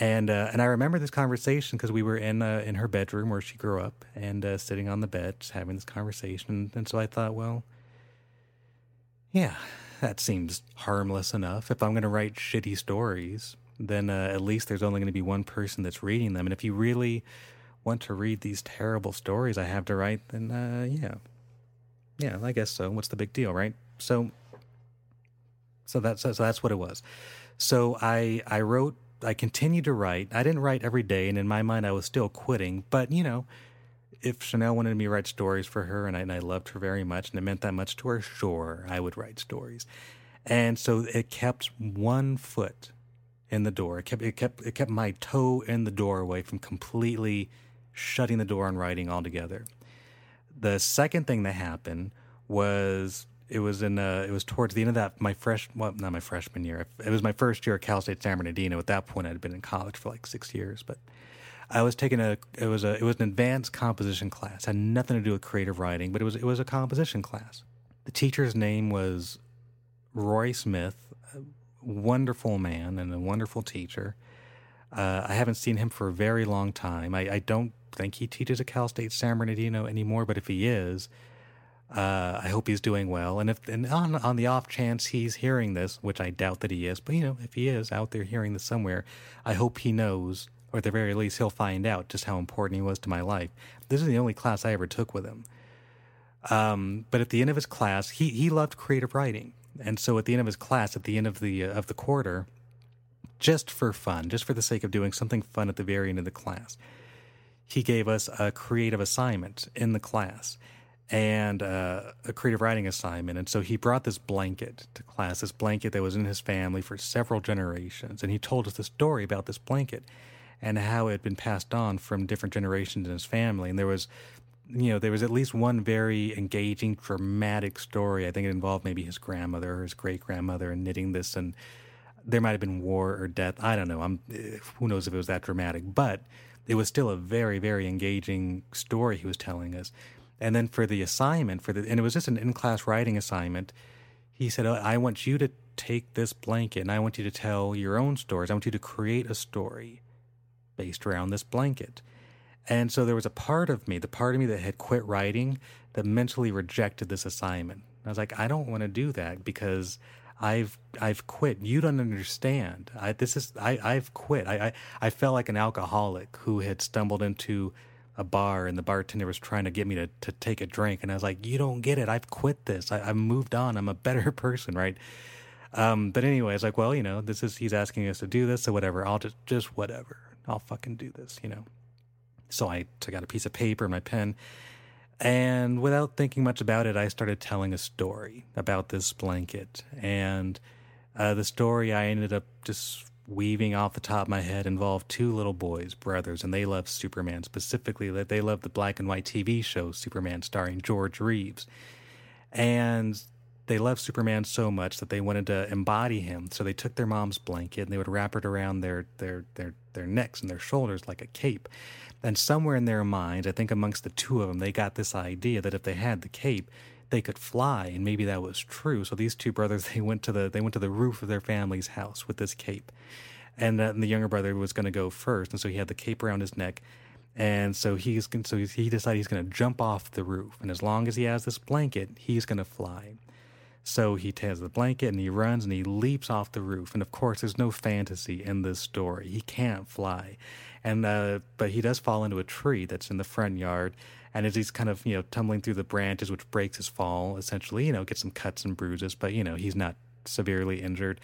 And uh, and I remember this conversation because we were in uh, in her bedroom where she grew up and uh, sitting on the bed having this conversation. And so I thought, well, yeah, that seems harmless enough. If I'm going to write shitty stories, then uh, at least there's only going to be one person that's reading them. And if you really want to read these terrible stories I have to write, then uh, yeah, yeah, I guess so. What's the big deal, right? So, so that's so that's what it was. So I I wrote I continued to write. I didn't write every day, and in my mind, I was still quitting. But you know, if Chanel wanted me to write stories for her, and I, and I loved her very much, and it meant that much to her, sure, I would write stories. And so it kept one foot in the door. It kept it kept it kept my toe in the doorway from completely shutting the door and writing altogether. The second thing that happened was it was in uh, it was towards the end of that my fresh well not my freshman year. It was my first year at Cal State San Bernardino. At that point I'd been in college for like six years but I was taking a it was a it was an advanced composition class. Had nothing to do with creative writing but it was it was a composition class. The teacher's name was Roy Smith a wonderful man and a wonderful teacher. Uh, I haven't seen him for a very long time. I, I don't think he teaches at Cal State San Bernardino anymore but if he is uh, I hope he's doing well. And if and on on the off chance he's hearing this, which I doubt that he is, but you know, if he is out there hearing this somewhere, I hope he knows, or at the very least, he'll find out just how important he was to my life. This is the only class I ever took with him. Um, but at the end of his class, he he loved creative writing, and so at the end of his class, at the end of the uh, of the quarter, just for fun, just for the sake of doing something fun at the very end of the class, he gave us a creative assignment in the class and uh, a creative writing assignment. And so he brought this blanket to class, this blanket that was in his family for several generations. And he told us the story about this blanket and how it had been passed on from different generations in his family. And there was, you know, there was at least one very engaging, dramatic story. I think it involved maybe his grandmother or his great grandmother and knitting this. And there might have been war or death. I don't know. I'm, who knows if it was that dramatic, but it was still a very, very engaging story he was telling us. And then for the assignment, for the and it was just an in-class writing assignment. He said, oh, "I want you to take this blanket and I want you to tell your own stories. I want you to create a story based around this blanket." And so there was a part of me, the part of me that had quit writing, that mentally rejected this assignment. I was like, I don't want to do that because I've I've quit. You don't understand. I this is I I've quit. I I, I felt like an alcoholic who had stumbled into a bar and the bartender was trying to get me to, to take a drink and I was like, You don't get it. I've quit this. I, I've moved on. I'm a better *laughs* person, right? Um, but anyway, it's like, well, you know, this is he's asking us to do this, so whatever. I'll just just whatever. I'll fucking do this, you know. So I took out a piece of paper, and my pen, and without thinking much about it, I started telling a story about this blanket. And uh, the story I ended up just weaving off the top of my head involved two little boys, brothers, and they loved Superman. Specifically, that they loved the black and white TV show Superman, starring George Reeves. And they loved Superman so much that they wanted to embody him. So they took their mom's blanket and they would wrap it around their their their their necks and their shoulders like a cape. And somewhere in their minds, I think amongst the two of them, they got this idea that if they had the cape, they could fly, and maybe that was true. So these two brothers, *laughs* they went to the they went to the roof of their family's house with this cape, and, and the younger brother was going to go first, and so he had the cape around his neck, and so he's so he decided he's going to jump off the roof, and as long as he has this blanket, he's going to fly. So he has the blanket and he runs and he leaps off the roof. And of course, there's no fantasy in this story. He can't fly, and uh, but he does fall into a tree that's in the front yard. And as he's kind of you know tumbling through the branches, which breaks his fall, essentially you know gets some cuts and bruises, but you know he's not severely injured.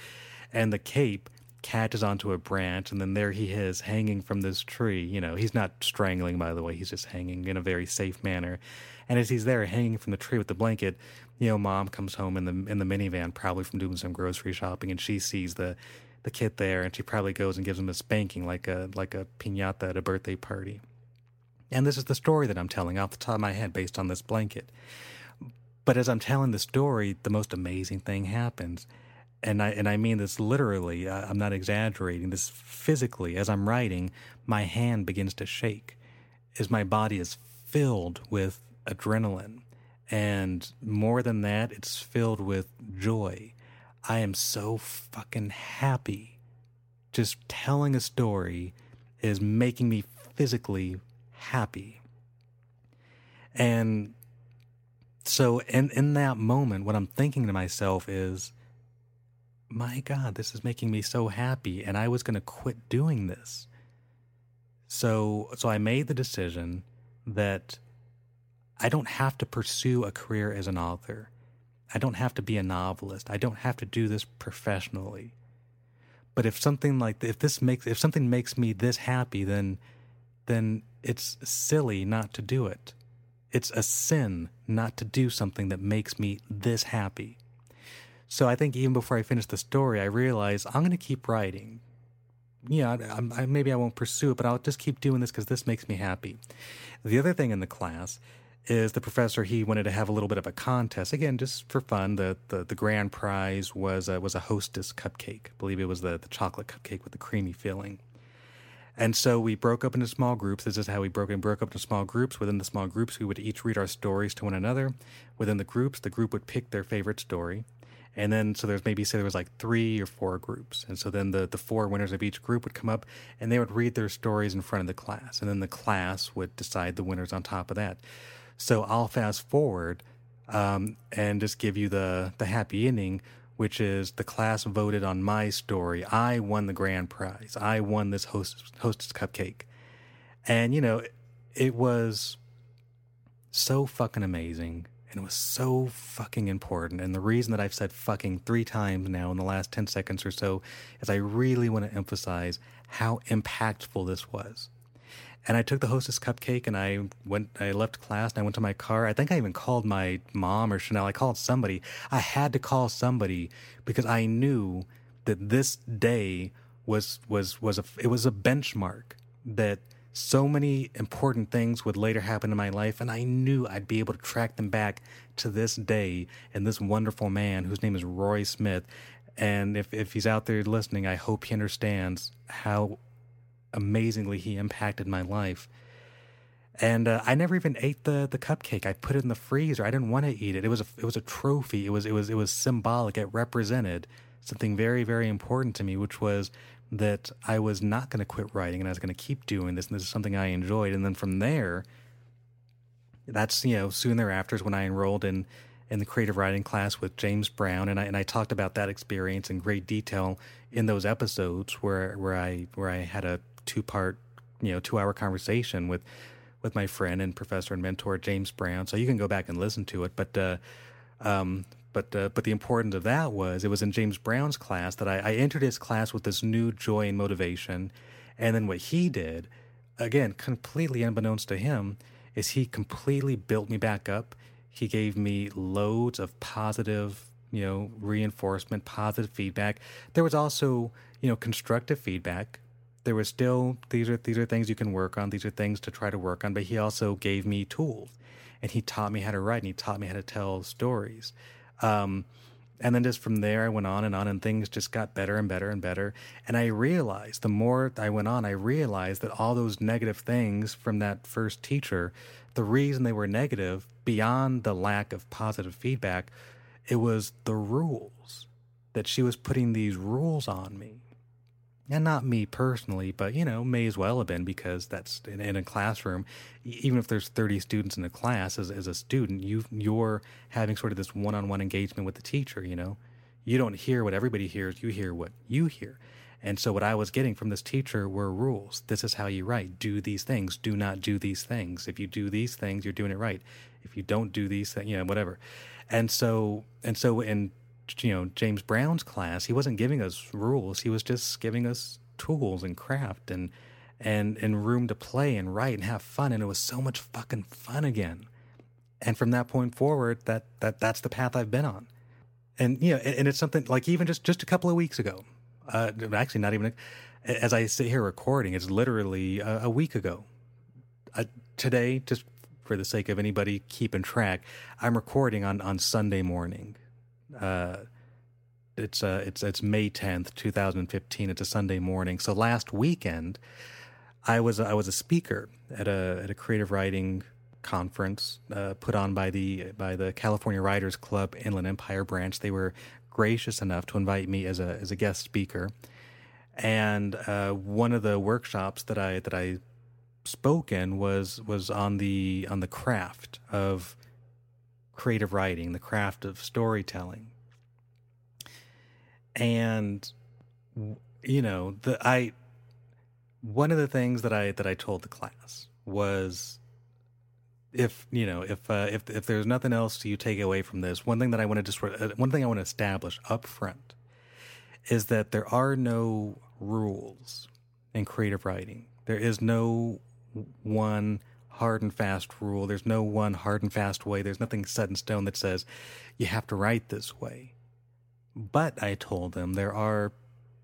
And the cape catches onto a branch, and then there he is hanging from this tree. You know he's not strangling, by the way. He's just hanging in a very safe manner. And as he's there hanging from the tree with the blanket, you know, mom comes home in the in the minivan, probably from doing some grocery shopping, and she sees the the kid there, and she probably goes and gives him a spanking, like a like a pinata at a birthday party. And this is the story that I'm telling off the top of my head, based on this blanket. But as I'm telling the story, the most amazing thing happens, and I and I mean this literally. I'm not exaggerating. This physically, as I'm writing, my hand begins to shake, as my body is filled with adrenaline and more than that, it's filled with joy. I am so fucking happy. Just telling a story is making me physically happy. And so in in that moment what I'm thinking to myself is my god, this is making me so happy and I was going to quit doing this. So so I made the decision that I don't have to pursue a career as an author. I don't have to be a novelist. I don't have to do this professionally. But if something like if this makes if something makes me this happy, then then it's silly not to do it. It's a sin not to do something that makes me this happy. So I think even before I finish the story, I realized I'm going to keep writing. Yeah, I, I, maybe I won't pursue it, but I'll just keep doing this because this makes me happy. The other thing in the class is the professor he wanted to have a little bit of a contest. Again just for fun the the, the grand prize was a, was a hostess cupcake. I believe it was the, the chocolate cupcake with the creamy filling. And so we broke up into small groups. This is how we broke and broke up into small groups. Within the small groups we would each read our stories to one another. Within the groups the group would pick their favorite story. And then so there's maybe say there was like three or four groups. And so then the, the four winners of each group would come up and they would read their stories in front of the class. And then the class would decide the winners on top of that so I'll fast forward um, and just give you the the happy ending, which is the class voted on my story. I won the grand prize. I won this host hostess cupcake, and you know, it was so fucking amazing. And it was so fucking important. And the reason that I've said fucking three times now in the last 10 seconds or so is I really want to emphasize how impactful this was. And I took the hostess cupcake and I went, I left class and I went to my car. I think I even called my mom or Chanel. I called somebody. I had to call somebody because I knew that this day was, was, was a, it was a benchmark that so many important things would later happen in my life. And I knew I'd be able to track them back to this day and this wonderful man whose name is Roy Smith. And if, if he's out there listening, I hope he understands how amazingly he impacted my life. And uh, I never even ate the the cupcake. I put it in the freezer. I didn't want to eat it. It was a it was a trophy. It was it was it was symbolic. It represented something very very important to me, which was that I was not going to quit writing and I was going to keep doing this. And this is something I enjoyed. And then from there, that's you know soon thereafter is when I enrolled in in the creative writing class with James Brown, and I and I talked about that experience in great detail in those episodes where where I where I had a two part you know two hour conversation with with my friend and professor and mentor James Brown. So you can go back and listen to it, but. Uh, um, but uh, but the importance of that was it was in James Brown's class that I, I entered his class with this new joy and motivation, and then what he did, again completely unbeknownst to him, is he completely built me back up. He gave me loads of positive, you know, reinforcement, positive feedback. There was also, you know, constructive feedback. There was still these are these are things you can work on. These are things to try to work on. But he also gave me tools, and he taught me how to write, and he taught me how to tell stories. Um, and then just from there, I went on and on, and things just got better and better and better. And I realized the more I went on, I realized that all those negative things from that first teacher, the reason they were negative, beyond the lack of positive feedback, it was the rules that she was putting these rules on me and not me personally, but you know, may as well have been because that's in, in, a classroom. Even if there's 30 students in a class, as, as a student, you you're having sort of this one-on-one engagement with the teacher. You know, you don't hear what everybody hears; you hear what you hear. And so, what I was getting from this teacher were rules. This is how you write. Do these things. Do not do these things. If you do these things, you're doing it right. If you don't do these things, you know, whatever. And so, and so, in you know James Brown's class, he wasn't giving us rules. He was just giving us tools and craft and and and room to play and write and have fun. And it was so much fucking fun again. And from that point forward, that that that's the path I've been on. And you know, and, and it's something like even just just a couple of weeks ago. Uh, actually, not even as I sit here recording, it's literally a, a week ago. Uh, today, just for the sake of anybody keeping track, I'm recording on on Sunday morning uh, it's uh, it's it's May tenth, two thousand fifteen. It's a Sunday morning. So last weekend, I was I was a speaker at a at a creative writing conference uh, put on by the by the California Writers Club Inland Empire branch. They were gracious enough to invite me as a as a guest speaker, and uh, one of the workshops that I that I spoke in was was on the on the craft of creative writing, the craft of storytelling. And you know, the I one of the things that I that I told the class was if you know if uh, if if there's nothing else you take away from this, one thing that I want to just uh, one thing I want to establish up front is that there are no rules in creative writing. There is no one hard and fast rule. There's no one hard and fast way. There's nothing set in stone that says you have to write this way. But I told them there are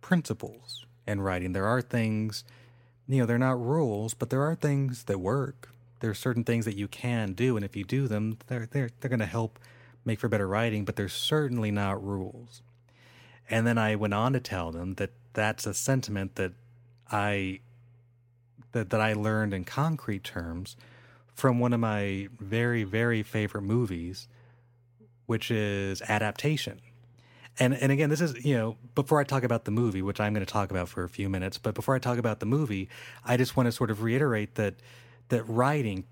principles in writing. There are things, you know, they're not rules, but there are things that work. There are certain things that you can do, and if you do them, they're they're they're going to help make for better writing. But they're certainly not rules. And then I went on to tell them that that's a sentiment that I that, that I learned in concrete terms from one of my very, very favorite movies, which is Adaptation. And and again, this is, you know, before I talk about the movie, which I'm going to talk about for a few minutes, but before I talk about the movie, I just want to sort of reiterate that that writing,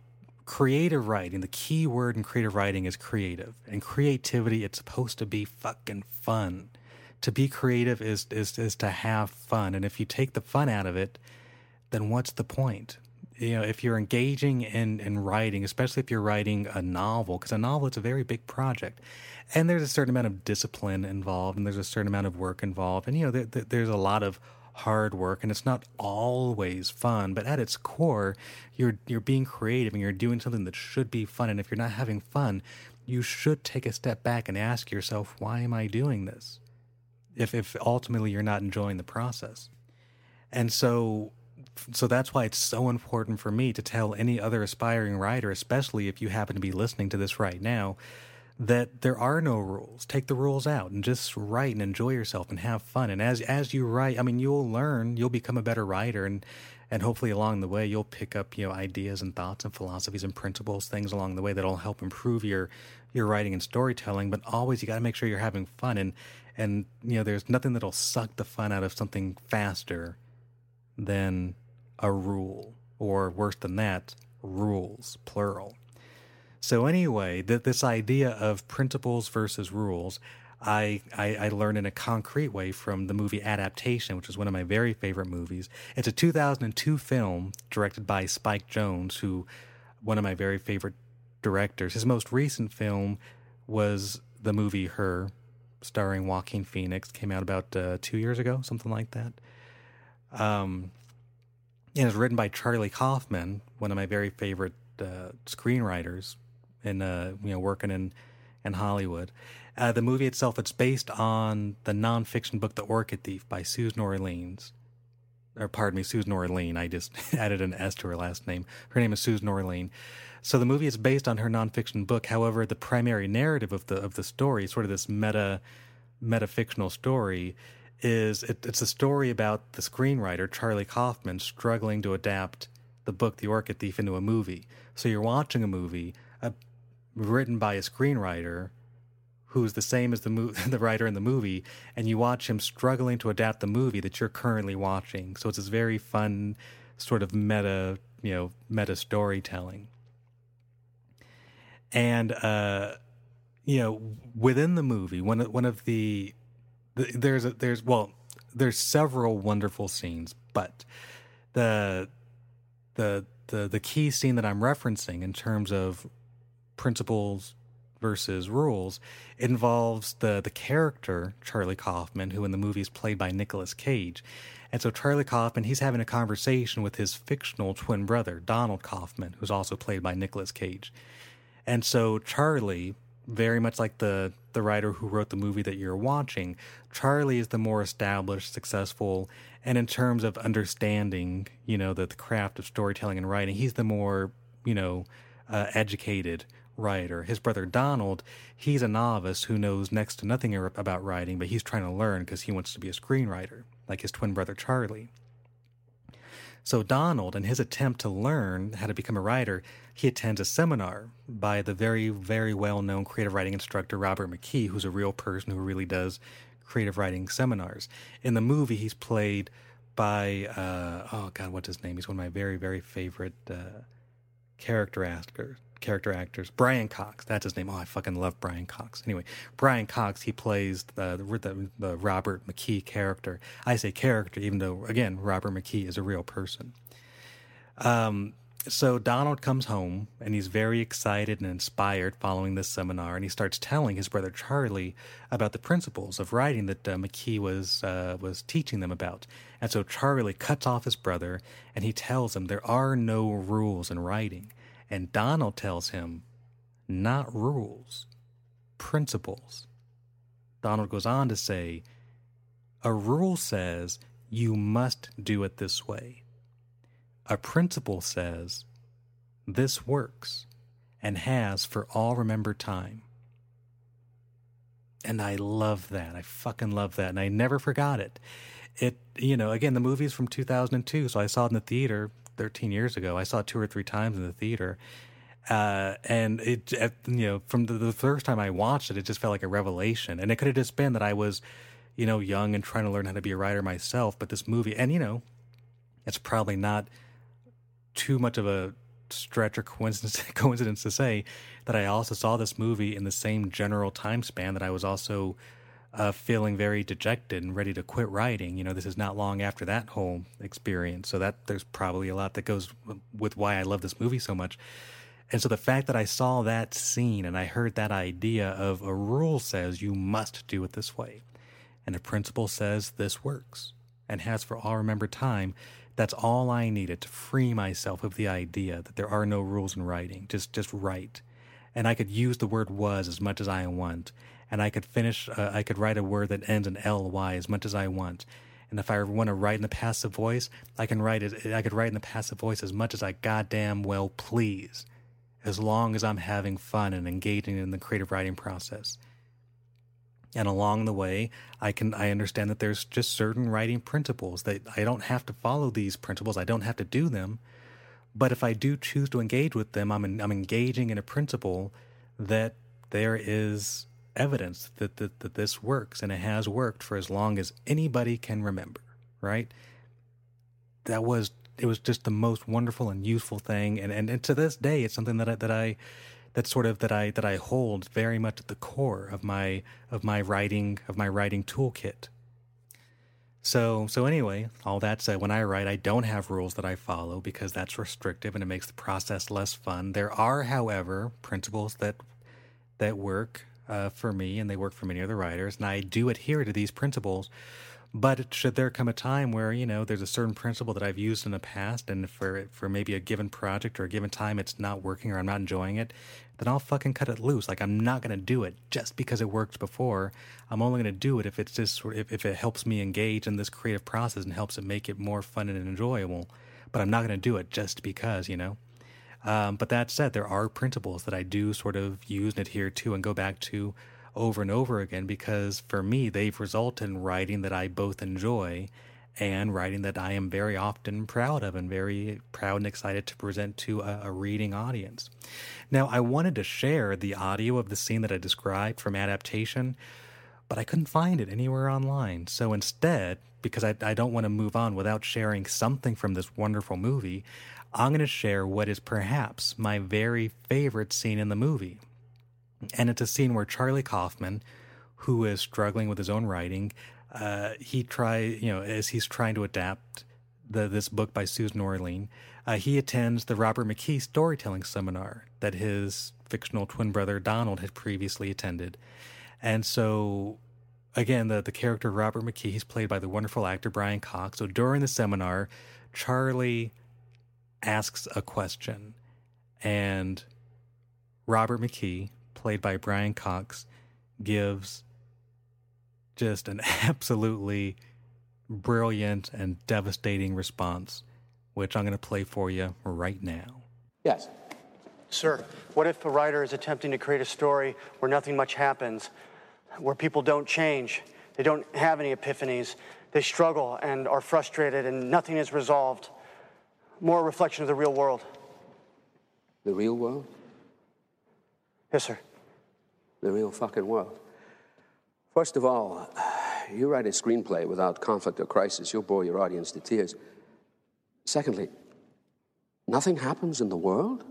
creative writing, the key word in creative writing is creative. And creativity, it's supposed to be fucking fun. To be creative is is is to have fun. And if you take the fun out of it, then what's the point? You know, if you're engaging in, in writing, especially if you're writing a novel, because a novel it's a very big project, and there's a certain amount of discipline involved, and there's a certain amount of work involved, and you know, there, there, there's a lot of hard work, and it's not always fun. But at its core, you're you're being creative, and you're doing something that should be fun. And if you're not having fun, you should take a step back and ask yourself, why am I doing this? If if ultimately you're not enjoying the process, and so so that's why it's so important for me to tell any other aspiring writer, especially if you happen to be listening to this right now, that there are no rules. Take the rules out and just write and enjoy yourself and have fun. And as as you write, I mean, you'll learn, you'll become a better writer, and and hopefully along the way you'll pick up you know ideas and thoughts and philosophies and principles, things along the way that'll help improve your your writing and storytelling. But always you got to make sure you're having fun and and you know there's nothing that'll suck the fun out of something faster than a rule, or worse than that, rules, plural. So anyway, th- this idea of principles versus rules, I, I, I learned in a concrete way from the movie Adaptation, which is one of my very favorite movies. It's a 2002 film directed by Spike Jonze, who one of my very favorite directors. His most recent film was the movie Her, starring Joaquin Phoenix. Came out about uh, two years ago, something like that. Um, and it's written by Charlie Kaufman, one of my very favorite uh, screenwriters, in uh, you know working in in Hollywood. Uh, the movie itself, it's based on the nonfiction book The Orchid Thief by Susan Orleans. Or pardon me, Susan Orlean. I just *laughs* added an S to her last name. Her name is Susan Orlean. So the movie is based on her nonfiction book. However, the primary narrative of the of the story, sort of this meta metafictional story, is it, it's a story about the screenwriter Charlie Kaufman struggling to adapt the book The Orchid Thief into a movie. So you're watching a movie uh, written by a screenwriter who's the same as the mo- *laughs* the writer in the movie, and you watch him struggling to adapt the movie that you're currently watching. So it's this very fun sort of meta, you know, meta storytelling. And uh, you know, within the movie, one of one of the there's a, there's well, there's several wonderful scenes, but the the the the key scene that I'm referencing in terms of principles versus rules involves the the character Charlie Kaufman, who in the movie is played by Nicolas Cage. And so Charlie Kaufman, he's having a conversation with his fictional twin brother, Donald Kaufman, who's also played by Nicolas Cage. And so Charlie, very much like the the writer who wrote the movie that you're watching, Charlie is the more established, successful, and in terms of understanding, you know, the, the craft of storytelling and writing, he's the more, you know, uh, educated writer. His brother Donald, he's a novice who knows next to nothing about writing, but he's trying to learn because he wants to be a screenwriter, like his twin brother Charlie. So Donald, in his attempt to learn how to become a writer, he attends a seminar by the very, very well-known creative writing instructor Robert McKee, who's a real person who really does creative writing seminars. In the movie, he's played by uh, oh god, what's his name? He's one of my very, very favorite uh, character actors character actors. Brian Cox, that's his name. Oh, I fucking love Brian Cox. Anyway, Brian Cox, he plays the, the, the Robert McKee character. I say character, even though again Robert McKee is a real person. Um, so Donald comes home and he's very excited and inspired following this seminar, and he starts telling his brother Charlie about the principles of writing that uh, McKee was uh, was teaching them about. And so Charlie cuts off his brother and he tells him there are no rules in writing. And Donald tells him, not rules, principles. Donald goes on to say, a rule says you must do it this way. A principle says this works and has for all remembered time. And I love that. I fucking love that. And I never forgot it. It, you know, again, the movie's from 2002, so I saw it in the theater 13 years ago. I saw it two or three times in the theater. Uh, and it, you know, from the, the, first time I watched it, it just felt like a revelation. And it could have just been that I was, you know, young and trying to learn how to be a writer myself. But this movie, and you know, it's probably not too much of a stretch or coincidence, *laughs* coincidence to say that I also saw this movie in the same general time span that I was also uh, feeling very dejected and ready to quit writing. You know, this is not long after that whole experience, so that there's probably a lot that goes with why I love this movie so much. And so the fact that I saw that scene and I heard that idea of a rule says you must do it this way, and a principle says this works and has for all remembered time, that's all I needed to free myself of the idea that there are no rules in writing. Just just write. And I could use the word was as much as I want and I could finish, uh, I could write a word that ends in ly as much as I want. And if I want to write in the passive voice, I can write it. I could write in the passive voice as much as I goddamn well please, as long as I'm having fun and engaging in the creative writing process. And along the way, I can I understand that there's just certain writing principles that I don't have to follow these principles. I don't have to do them. But if I do choose to engage with them, I'm I'm engaging in a principle that there is evidence that, that, that this works and it has worked for as long as anybody can remember, right? That was it was just the most wonderful and useful thing and, and, and to this day it's something that I, that I that sort of that I that I hold very much at the core of my of my writing of my writing toolkit. So so anyway, all that said, when I write, I don't have rules that I follow because that's restrictive and it makes the process less fun. There are, however, principles that that work uh, for me and they work for many other writers, and I do adhere to these principles. But should there come a time where you know there's a certain principle that I've used in the past, and for for maybe a given project or a given time it's not working or I'm not enjoying it, then I'll fucking cut it loose. Like I'm not gonna do it just because it worked before. I'm only gonna do it if it's just if if it helps me engage in this creative process and helps it make it more fun and enjoyable. But I'm not gonna do it just because you know. Um, but that said, there are principles that I do sort of use and adhere to and go back to over and over again because for me, they've resulted in writing that I both enjoy and writing that I am very often proud of and very proud and excited to present to a, a, reading audience. Now, I wanted to share the audio of the scene that I described from adaptation, but I couldn't find it anywhere online. So instead, because I, I don't want to move on without sharing something from this wonderful movie, I'm going to share what is perhaps my very favorite scene in the movie. And it's a scene where Charlie Kaufman, who is struggling with his own writing, uh, he try you know as he's trying to adapt the, this book by Susan Orlean, uh, he attends the Robert McKee storytelling seminar that his fictional twin brother Donald had previously attended, and so again the the character Robert McKee he's played by the wonderful actor Brian Cox. So during the seminar, Charlie asks a question, and Robert McKee, played by Brian Cox, gives just an *laughs* absolutely brilliant and devastating response, which I'm going to play for you right now. Yes. Sir, what if a writer is attempting to create a story where nothing much happens, where people don't change, they don't have any epiphanies, they struggle and are frustrated and nothing is resolved? more a reflection of the real world. The real world? Yes, sir. The real fucking world. First of all, you write a screenplay without conflict or crisis, you'll bore your audience to tears. Secondly, nothing happens in the world?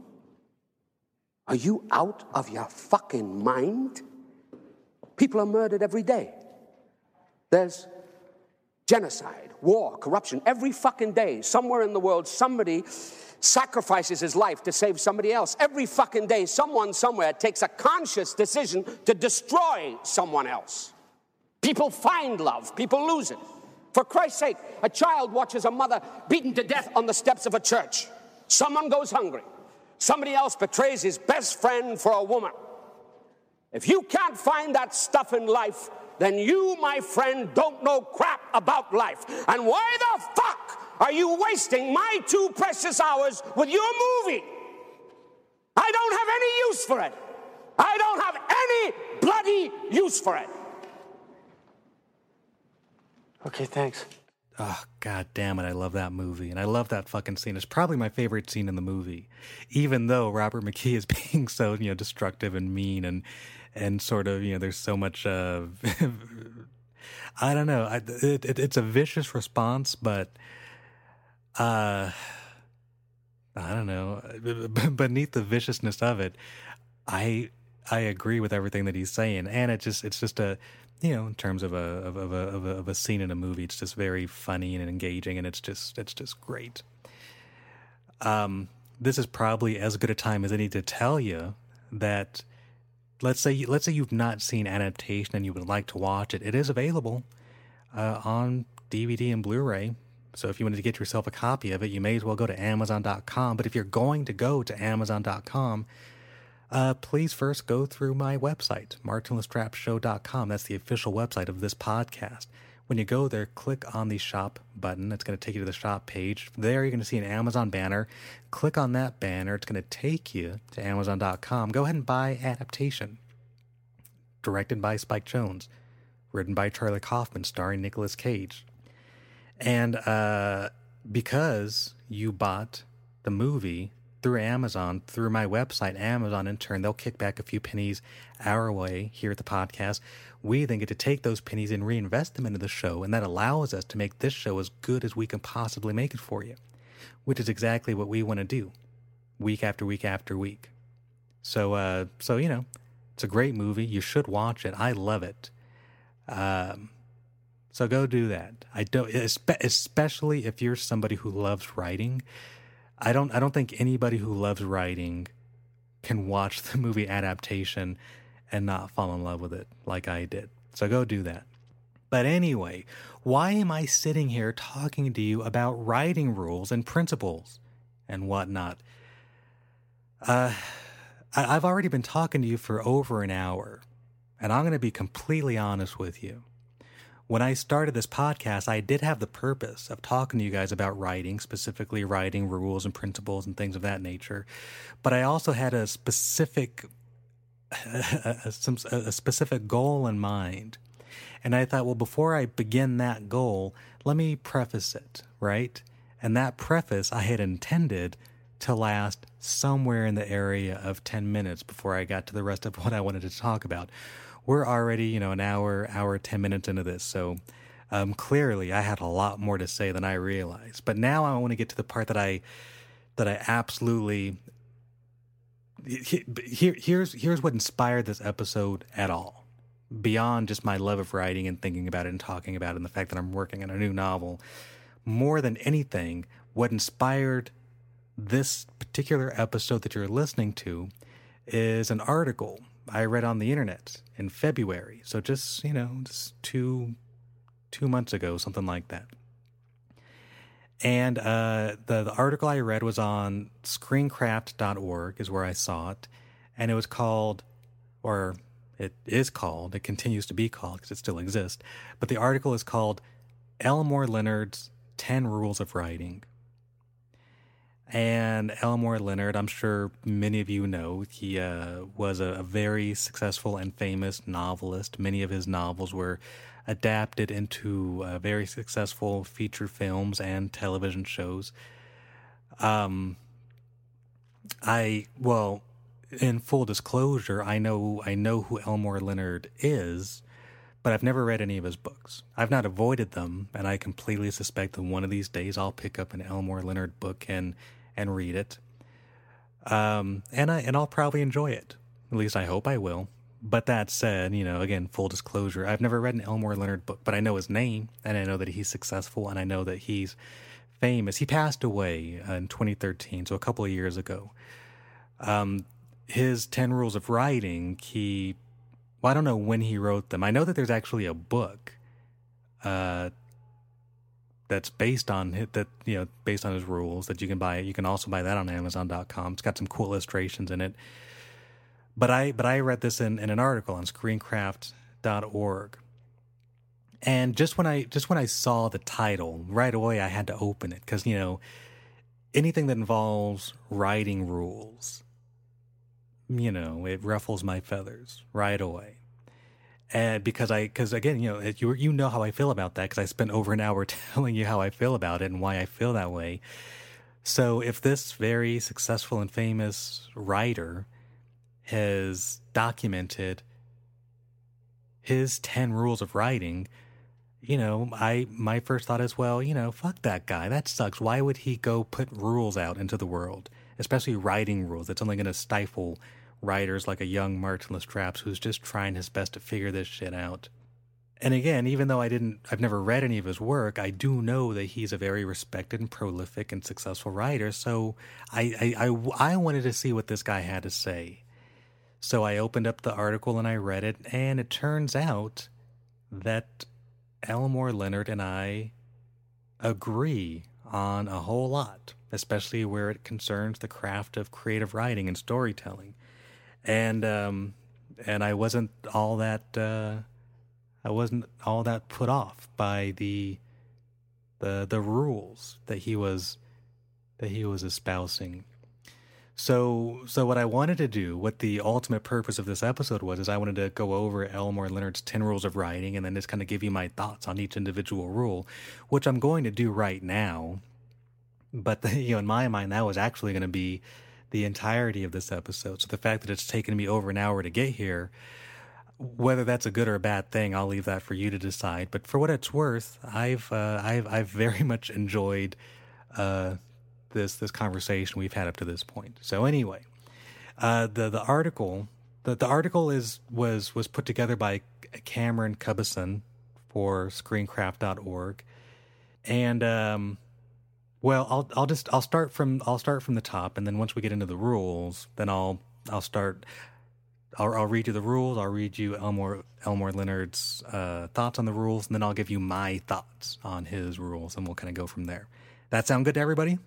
Are you out of your fucking mind? People are murdered every day. There's genocide, war, corruption. Every fucking day, somewhere in the world, somebody sacrifices his life to save somebody else. Every fucking day, someone somewhere takes a conscious decision to destroy someone else. People find love, people lose it. For Christ's sake, a child watches a mother beaten to death on the steps of a church. Someone goes hungry. Somebody else betrays his best friend for a woman. If you can't find that stuff in life, then you, my friend, don't know crap about life. And why the fuck are you wasting my two precious hours with your movie? I don't have any use for it. I don't have any bloody use for it. Okay, thanks. Oh, god damn it. I love that movie. And I love that fucking scene. It's probably my favorite scene in the movie. Even though Robert McKee is *laughs* being so, you know, destructive and mean and and sort of, you know, there's so much uh *laughs* I don't know. I, it, it, it's a vicious response, but uh I don't know. *laughs* Beneath the viciousness of it, I I agree with everything that he's saying, and it just it's just a you know in terms of a of, of a of a of a scene in a movie, it's just very funny and engaging, and it's just it's just great. Um, this is probably as good a time as any to tell you that let's say let's say you've not seen adaptation and you would like to watch it. It is available uh, on DVD and Blu-ray. So if you wanted to get yourself a copy of it, you may as well go to Amazon.com. But if you're going to go to Amazon.com, uh, please first go through my website, martinlestrapshow.com. That's the official website of this podcast. When you go there, click on the shop button. It's going to take you to the shop page. There, you're going to see an Amazon banner. Click on that banner. It's going to take you to Amazon.com. Go ahead and buy Adaptation, directed by Spike Jonze, written by Charlie Kaufman, starring Nicolas Cage. And uh, because you bought the movie through Amazon, through my website, Amazon in turn, they'll kick back a few pennies our way here at the podcast. We then get to take those pennies and reinvest them into the show, and that allows us to make this show as good as we can possibly make it for you, which is exactly what we want to do week after week after week. So, uh, so you know, it's a great movie. You should watch it. I love it. Um, so go do that. I don't, especially if you're somebody who loves writing. I don't. I don't think anybody who loves writing can watch the movie adaptation and not fall in love with it like I did. So go do that. But anyway, why am I sitting here talking to you about writing rules and principles and whatnot? Uh, I've already been talking to you for over an hour, and I'm going to be completely honest with you. When I started this podcast, I did have the purpose of talking to you guys about writing, specifically writing rules and principles and things of that nature. But I also had a specific *laughs* a, a, a specific goal in mind. And I thought, well, before I begin that goal, let me preface it, right? And that preface I had intended to last somewhere in the area of 10 minutes before I got to the rest of *laughs* what I wanted to talk about. We're already, you know, an hour, hour, 10 minutes into this. So um, clearly I had a lot more to say than I realized. But now I want to get to the part that I, that I absolutely here, here's here's what inspired this episode at all. Beyond just my love of writing and thinking about it and talking about it and the fact that I'm working on a new novel more than anything what inspired this particular episode that you're listening to is an article I read on the internet in February. So just you know just 2 2 months ago something like that and uh, the, the article I read was on screencraft.org, is where I saw it. And it was called, or it is called, it continues to be called because it still exists. But the article is called Elmore Leonard's 10 Rules of Writing. And Elmore Leonard, I'm sure many of you know, he uh, was a, a very successful and famous novelist. Many of his novels were adapted into uh, very successful feature films and television shows. Um, I well, in full disclosure, I know I know who Elmore Leonard is, but I've never read any of his books. I've not avoided them, and I completely suspect that one of these days I'll pick up an Elmore Leonard book and and read it. Um, and I and I'll probably enjoy it. At least I hope I will. But that said, you know, again, full disclosure, I've never read an Elmore Leonard book, but I know his name and I know that he's successful and I know that he's famous. He passed away in 2013, so a couple of years ago. Um, his 10 Rules of Writing, he, well, I don't know when he wrote them. I know that there's actually a book uh, that's based on that, you know, based on his rules that you can buy. it. You can also buy that on Amazon.com. It's got some cool illustrations in it. But I but I read this in, in an article on screencraft.org. And just when I just when I saw the title, right away I had to open it because you know anything that involves writing rules, you know, it ruffles my feathers right away. And because I, because again, you know, you you know how I feel about that because I spent over an hour *laughs* telling you how I feel about it and why I feel that way. So if this very successful and famous writer has documented his 10 rules of writing, you know, I my first thought is, well, you know, fuck that guy. That sucks. Why would he go put rules out into the world, especially writing rules? That's only going to stifle writers like a young Martin Lastrapes who's just trying his best to figure this shit out. And again, even though I didn't, I've never read any of his work, I do know that he's a very respected and prolific and successful writer. So I, I, I, I wanted to see what this guy had to say. So I opened up the article and I read it, and it turns out that Elmore Leonard and I agree on a whole lot, especially where it concerns the craft of creative writing and storytelling. And um, and I wasn't all that uh, I wasn't all that put off by the the the rules that he was that he was espousing so, so what I wanted to do, what the ultimate purpose of this episode was, is I wanted to go over Elmore Leonard's 10 rules of writing and then just kind of give you my thoughts on each individual rule, which I'm going to do right now. But, the, *laughs* you know, in my mind, that was actually going to be the entirety of this episode. So the fact that it's taken me over an hour to get here, whether that's a good or a bad thing, I'll leave that for you to decide. But for what it's worth, I've, uh, I've, I've very *laughs* much enjoyed, uh, this this conversation we've had up to this point. So anyway, Uh, the the article the, the article is was was put together by Cameron Cubbison for Screencraft.org, and um, well, I'll I'll just I'll start from I'll start from the top, and then once we get into the rules, then I'll I'll start. I'll, I'll read you the rules. I'll read you Elmore Elmore Leonard's uh, thoughts on the rules, and then I'll give you my thoughts on his rules, and we'll kind of go from there. That sound good to everybody?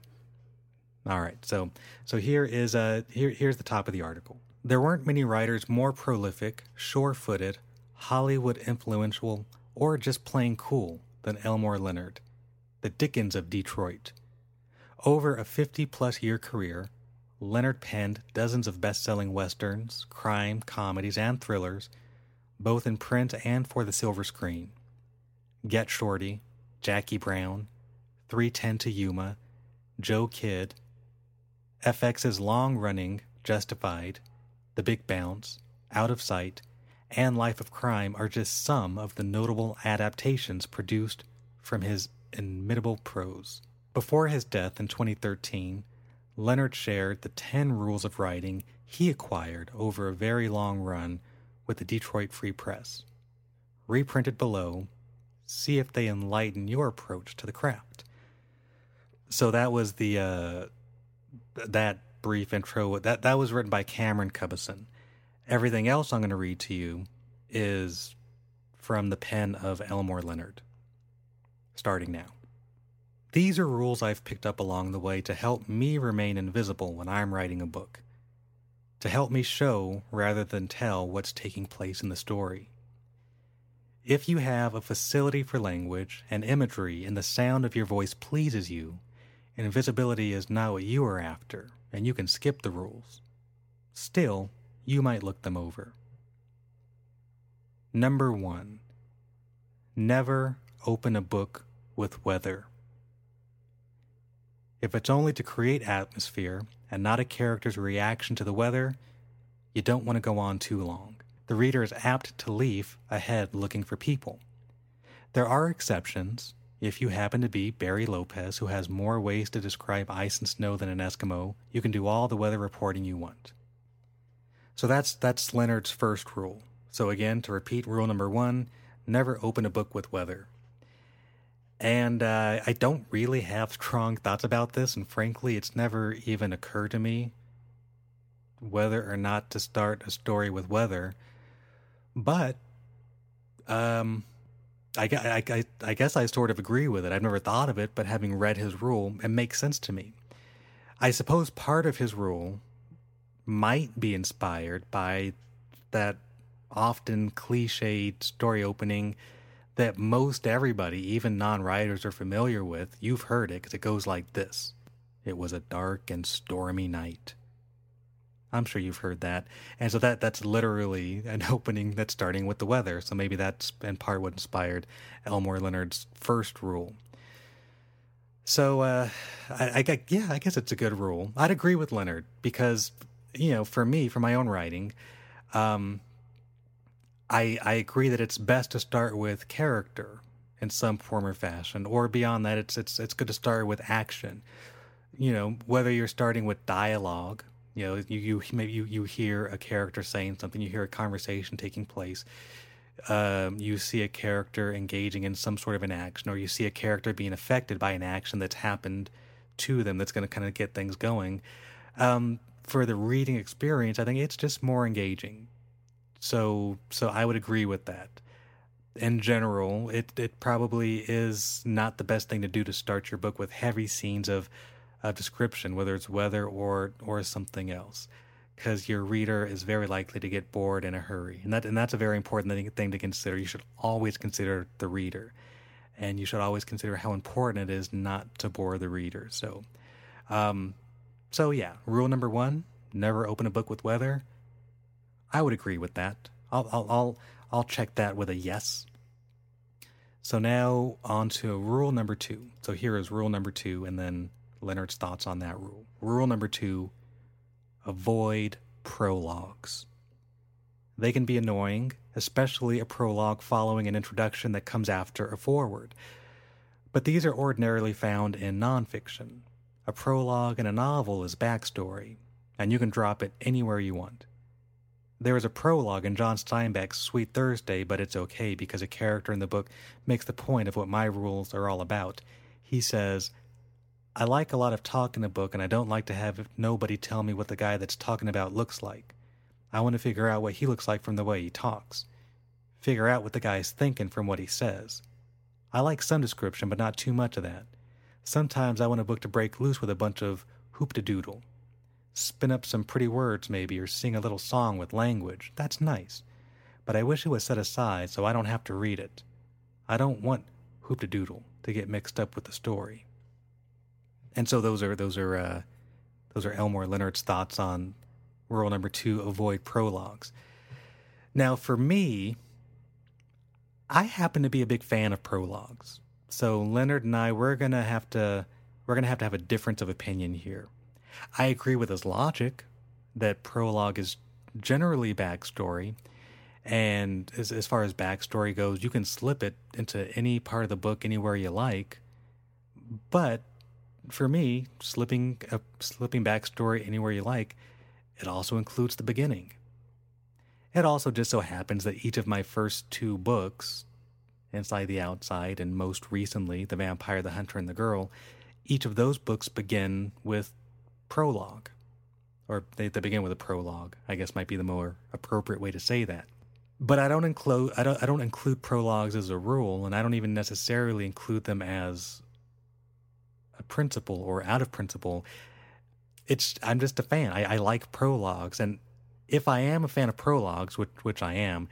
All right. So so here is uh here here's the top of the article. There weren't many writers more prolific, sure-footed, Hollywood influential, or just plain cool than Elmore Leonard, the Dickens of Detroit. Over a 50 plus year career, Leonard penned dozens of best selling westerns, crime, comedies, and thrillers, both in print and for the silver screen. Get Shorty, Jackie Brown, 3:10 to Yuma, Joe Kidd, FX's long running Justified, The Big Bounce, Out of Sight, and Life of Crime are just some of the notable adaptations produced from his inimitable prose. Before his death in 2013, Leonard shared the 10 rules of writing he acquired over a very long run with the Detroit Free Press. Reprinted below, see if they enlighten your approach to the craft. So that was the uh, that brief intro. That that was written by Cameron Cubbison. Everything else I'm going to read to you is from the pen of Elmore Leonard. Starting now. These are rules I've picked up along the way to help me remain invisible when I'm writing a book, to help me show rather than tell what's taking place in the story. If you have a facility for language and imagery and the sound of your voice pleases you, invisibility is not what you are after, and you can skip the rules. Still, you might look them over. Number one, never open a book with weather. If it's only to create atmosphere and not a character's reaction to the weather, you don't want to go on too long. The reader is apt to leave ahead looking for people. There are exceptions. If you happen to be Barry Lopez, who has more ways to describe ice and snow than an Eskimo, you can do all the weather reporting you want. So that's that's Leonard's first rule. So again, to repeat rule number one, never open a book with weather. And uh, I don't really have strong thoughts about this, and frankly, it's never even occurred to me whether or not to start a story with weather. But um, I, I, I, guess I sort of agree with it. I've never thought of it, but having read his rule, it makes sense to me. I suppose part of his rule might be inspired by that often cliched story opening that most everybody, even non writers, are familiar with. You've heard it because it goes like this It was a dark and stormy night. I'm sure you've heard that. And so that that's literally an *laughs* opening that's starting with the weather. So maybe that's in part what inspired Elmore Leonard's first rule. So uh, I, I yeah, I guess it's a good rule. I'd agree with Leonard because you know, for me, for my own writing, um, I I agree that it's best to start with character in some form or fashion, or beyond that, it's it's it's good to start with action. You know, whether you're starting with dialogue, you know, you you maybe you you hear a character saying something, you hear a conversation taking place. Um, you see a character engaging in some sort of an action, or you see a character being affected by an action that's happened to them that's going to kind of get things going. Um, for the reading experience, I think it's just more engaging. So so I would agree with that. In general, it it probably is not the best thing to do to start your book with heavy scenes of of description, whether it's weather or or something else, because your reader is very likely to get bored in a hurry, and that and that's a very important thing to consider. You should always consider the reader, and you should always consider how important it is not to bore the reader. So, um, so yeah, rule number one: never open a book with weather. I would agree with that. I'll I'll I'll, I'll check that with a yes. So now on to rule number two. So here is rule number two, and then Leonard's thoughts on that rule. Rule number two: avoid prologues. They can be annoying, especially a prologue following an introduction that comes after a foreword. But these are ordinarily found in nonfiction. A prologue in a novel is backstory, and you can drop it anywhere you want. There is a prologue in John Steinbeck's Sweet Thursday, but it's okay because a character in the book makes the point of what my rules are all about. He says, I like a lot of talk in a book, and I don't like to have nobody tell me what the guy that's talking about looks like. I want to figure out what he looks like from the way he talks. Figure out what the guy's thinking from what he says. I like some description, but not too much of that. Sometimes I want a book to break loose with a bunch of hoop-de-doodle. Spin up some pretty words, maybe, or sing a little song with language. That's nice. But I wish it was set aside so I don't have to read it. I don't want hoop-de-doodle to get mixed up with the story. And so those are those are uh, those are Elmore Leonard's thoughts on rule number two: avoid prologues. Now, for me, I happen to be a big fan of prologues. So Leonard and I, we're gonna have to we're gonna have to have a difference of opinion here. I agree with his logic that prologue is generally backstory, and as, as far as backstory goes, you can slip it into any part of the book anywhere you like. But for me, slipping a slipping backstory anywhere you like, it also includes the beginning. It also just so happens that each of my first two books, Inside the Outside and most recently The Vampire, the Hunter, and the Girl, each of those books begin with prologue. Or they, they begin with a prologue, I guess might be the more appropriate way to say that. But I don't include I don't I don't include prologues as a rule, and I don't even necessarily include them as principle or out of principle. It's I'm just a fan. I, I like prologues, and if I am a fan of prologues, which which I am,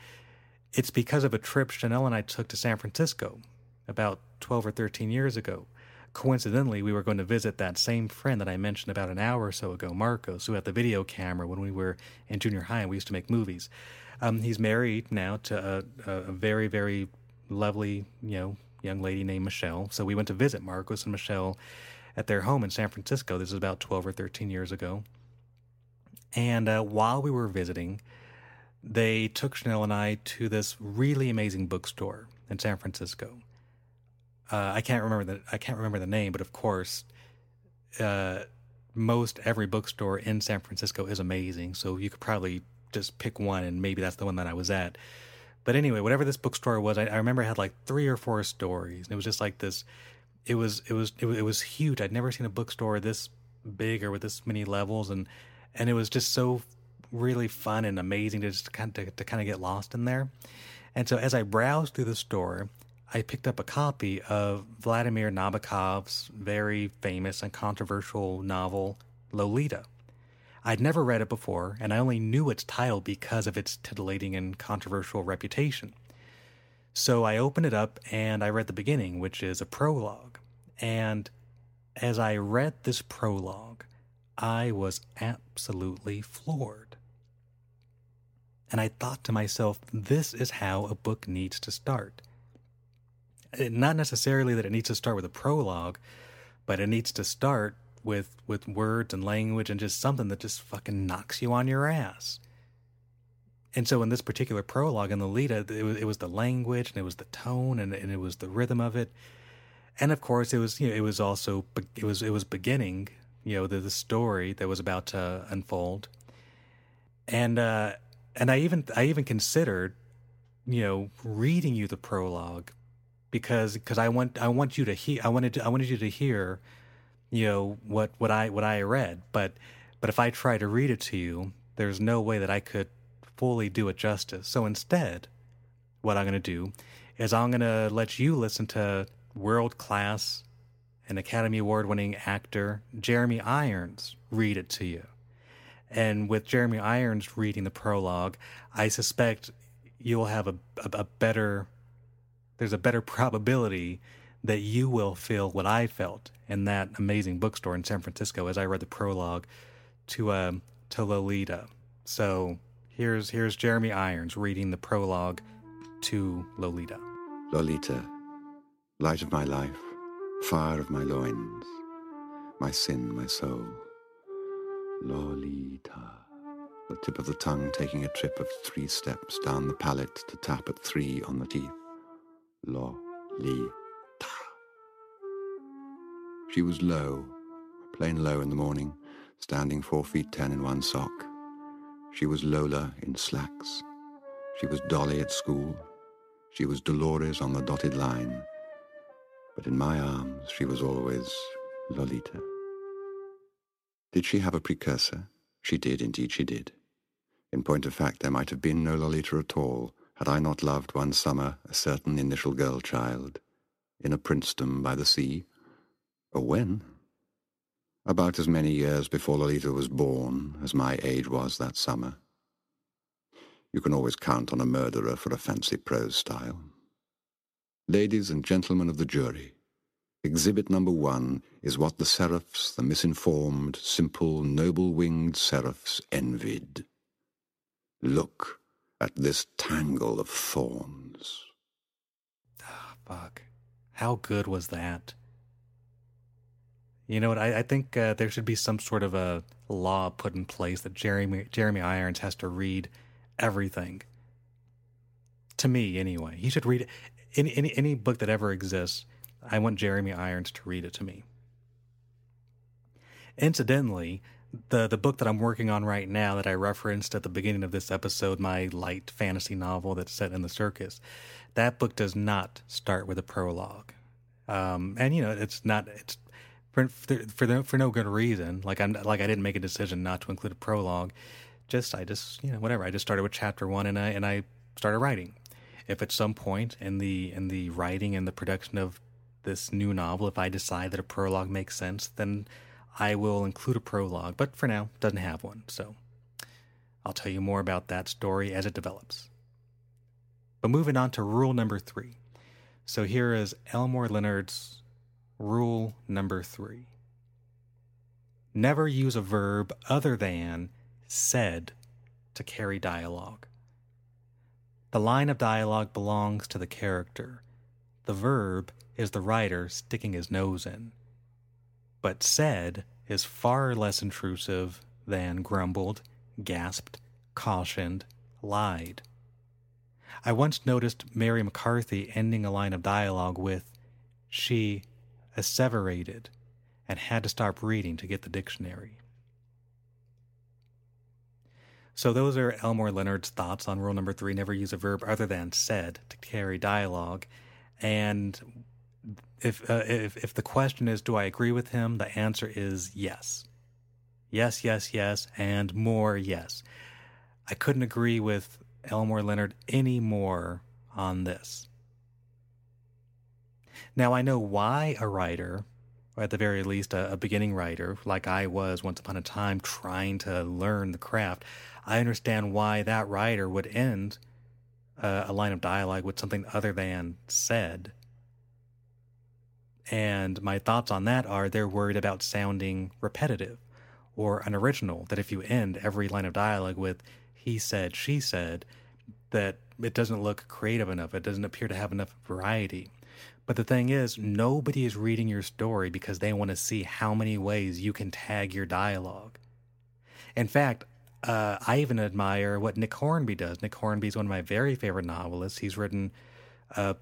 it's because of a trip Chanel and I took to San Francisco about twelve or thirteen years ago. Coincidentally, we were going to visit that same friend that I mentioned about an hour or so ago, Marcos, who had the video camera when we were in junior high and we used to make movies. Um, he's married now to a, a very, very lovely, you know, young lady named Michelle. So we went to visit Marcos and Michelle at their home in San Francisco. This is about 12 or 13 years ago. And uh, while we were visiting, they took Chanel and I to this really amazing bookstore in San Francisco. Uh, I can't remember the I can't remember the name, but of course, uh, most every bookstore in San Francisco is amazing. So you could probably just pick one, and maybe that's the one that I was at. But anyway, whatever this bookstore was, I, I remember it had like three or four stories. And it was just like this. It was it was it was, it was huge. I'd never seen a bookstore this big or with this many levels, and and it was just so really fun and amazing to just kind of to, to kind of get lost in there. And so as I browsed through the store, I picked up a copy of Vladimir Nabokov's very famous and controversial novel Lolita. I'd never read it before, and I only knew its title because of its titillating and controversial reputation. So I opened it up and I read the beginning, which is a prologue. And as I read this prologue, I was absolutely floored. And I thought to myself, this is how a book needs to start. Not necessarily that it needs to start with a prologue, but it needs to start with with words and language and just something that just fucking knocks you on your ass. And so in this particular prologue in the Lolita, it was, it was the language and it was the tone and, and it was the rhythm of it. And of course, it was you know it was also it was it was beginning you know the, the story that was about to unfold. And uh, and I even I even considered you know reading you the prologue because because I want I want you to hear I wanted to, I wanted you to hear you know what what I what I read. But but if I try to read it to you there's no way that I could fully do it justice. So instead what I'm going to do is I'm going to let you listen to world class and Academy Award winning actor Jeremy Irons read it to you. And with Jeremy Irons reading the prologue I suspect you'll have a, a, a better there's a better *laughs* probability that you will feel what I felt in that amazing bookstore in San Francisco as I read the prologue to um, to Lolita. So here's here's Jeremy Irons reading the prologue to Lolita. Lolita, light of my life, fire of my loins, my sin, my soul. Lolita, the tip of the tongue taking a trip of three steps down the palate to tap at three on the teeth. Lolita. She was low, plain low in the morning, standing four feet ten in one sock. She was Lola in slacks. She was Dolly at school. She was Dolores on the dotted line. But in my arms, she was always Lolita. Did she have a precursor? She did, indeed she did. In point of fact, there might have been no Lolita at all, had I not loved one summer a certain initial girl child, in a princedom by the sea. Or when? About as many years before Lolita was born as my age was that summer. You can always count on a murderer for a fancy prose style. Ladies and gentlemen of the jury, exhibit number one is what the seraphs, the misinformed, simple, noble-winged seraphs envied. Look at this tangle of thorns. Ah, fuck. How good was that? You know what? I, I think uh, there should be some sort of a law put in place that Jeremy Jeremy Irons has to read everything. To me, anyway, he should read any any any book that ever exists. I want Jeremy Irons to read it to me. Incidentally, the the book that I'm working on right now that I referenced at the beginning of this episode, my light fantasy novel that's set in the circus, that book does not start with a prologue, um, and you know it's not it's for for no, for no good reason. Like I'm like I didn't make a decision not to include a prologue. Just I just you know whatever. I just started with chapter one and I and I started writing. If at some point in the in the writing and the production of this new novel, if I decide that a prologue makes sense, then I will include a prologue, but for now, doesn't have one. So I'll tell you more about that story as it develops. But moving on to rule number three. So here is Elmore Leonard's rule number three never use a verb other than said to carry dialogue. The line of dialogue belongs to the character. The verb is the writer sticking his nose in but said is far less intrusive than grumbled, gasped, cautioned, lied. I once noticed Mary McCarthy ending a line of dialogue with, she asseverated, and had to stop reading to get the dictionary. So those are Elmore Leonard's thoughts on rule number three never use a verb other than said to carry dialogue. And if uh, if if the question is do I agree with him, the answer is yes. Yes, yes, yes, and more yes. I couldn't agree with Elmore Leonard any more on this. Now I know why a writer, or at the very least a, a beginning writer, like I was once upon a time trying to learn the craft, I understand why that writer would end uh, a line of dialogue with something other than said and my thoughts on that are they're worried about sounding repetitive or unoriginal, that if you end every line of dialogue with he said, she said, that it doesn't look creative enough. It doesn't appear to have enough variety. But the thing is, nobody is reading your story because they want to see how many ways you can tag your dialogue. In fact, uh, I even admire what Nick Hornby does. Nick Hornby is one of my very favorite novelists. He's written uh,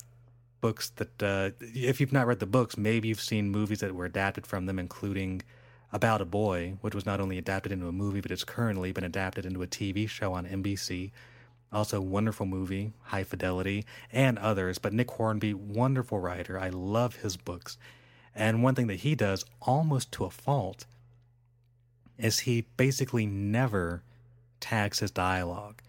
books that, uh, if you've not read the books, maybe you've seen movies that were adapted from them, including About a Boy, which was not only adapted into a movie, but it's currently been adapted into a TV show on NBC. Also, wonderful movie, High Fidelity, and others. But Nick Hornby, wonderful writer. I love his books. And one thing that he does, almost to a fault, is he basically never tags his dialogue.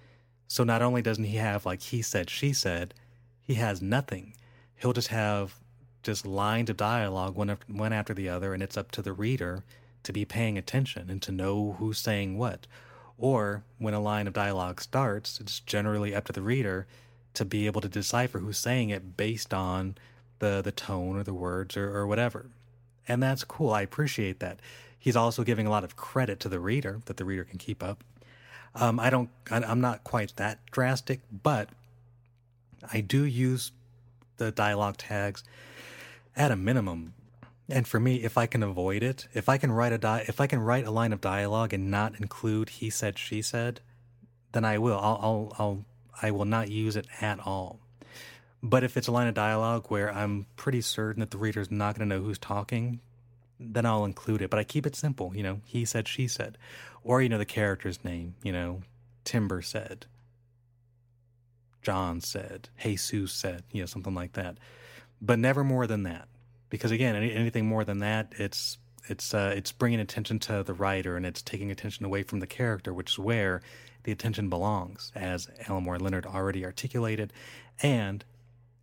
So not only doesn't he have like he said, she said, he has nothing he'll just have just lines of dialogue one after, one after the other, and it's up to the reader to be paying attention and to know who's saying what. Or when a line of dialogue starts, it's generally up to the reader to be able to decipher who's saying it based on the the tone or the words or, or whatever. And that's cool. I appreciate that. He's also giving a lot of credit to the reader that the reader can keep up. Um, I don't. I'm not quite that drastic, but I do use the dialogue tags at a minimum. And for me, if I can avoid it, if I can write a di- if I can write a line of dialogue and not include he said she said, then I will. I'll I'll, I'll I will not use it at all. But if it's a line of dialogue where I'm pretty certain that the reader's not going to know who's talking, then I'll include it. But I keep it simple, you know, he said, she said. Or, you know, the character's name, you know, Timber said, John said, Jesus said, you know, something like that. But never more than that. Because again, any, anything more than that, it's it's uh, it's bringing attention to the writer and it's taking attention away from the character, which is where the attention belongs, as Elmore Leonard already articulated, and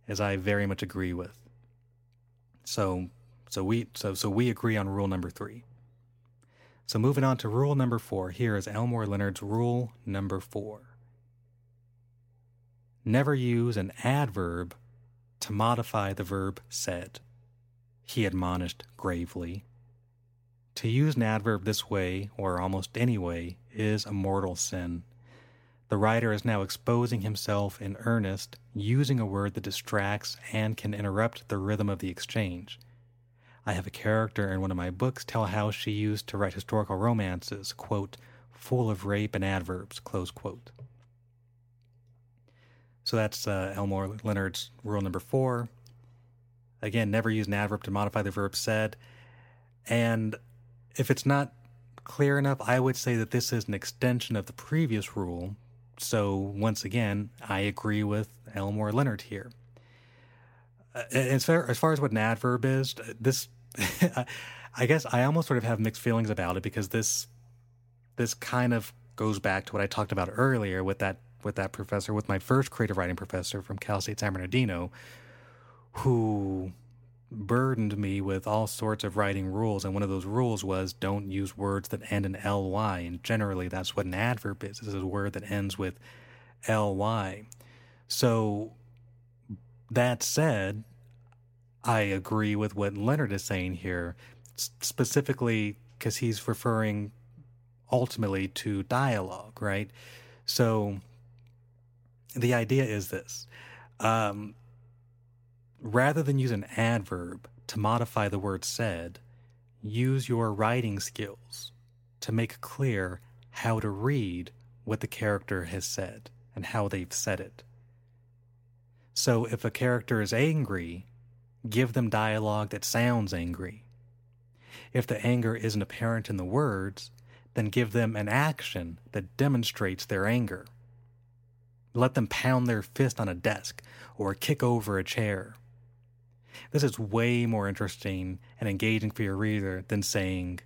as I very much agree with. So so we so so we agree on rule number three. So moving on to rule number four. Here is Elmore Leonard's rule number four. Never use an adverb to modify the verb said. He admonished gravely. To use an adverb this way, or almost any way, is a mortal sin. The writer is now exposing himself in earnest, using a word that distracts and can interrupt the rhythm of the exchange. I have a character in one of my books tell how she used to write historical romances, quote, full of rape and adverbs, close quote. So that's uh, Elmore Leonard's rule number four. Again, never use an adverb to modify the verb said. And if it's not clear enough, I would say that this is an extension of the previous rule. So once again, I agree with Elmore Leonard here. As far, as far as what an adverb is, this *laughs* I guess I almost sort of have mixed feelings about it because this this kind of goes back to what I talked about earlier with that with that professor, with my first creative writing professor from Cal State San Bernardino, who burdened me with all sorts of writing rules. And one of those rules was don't use words that end in ly. And generally, that's what an adverb is. Is a word that ends with ly. So that said, I agree with what Leonard is saying here, specifically because he's referring ultimately to dialogue, right? So the idea is this um, rather than use an adverb to modify the word said, use your writing skills to make clear how to read what the character has said and how they've said it. So if a character is angry, Give them dialogue that sounds angry. If the anger isn't apparent in the words, then give them an action that demonstrates their anger. Let them pound their fist on a desk or kick over a chair. This is way more interesting and engaging for your reader than saying,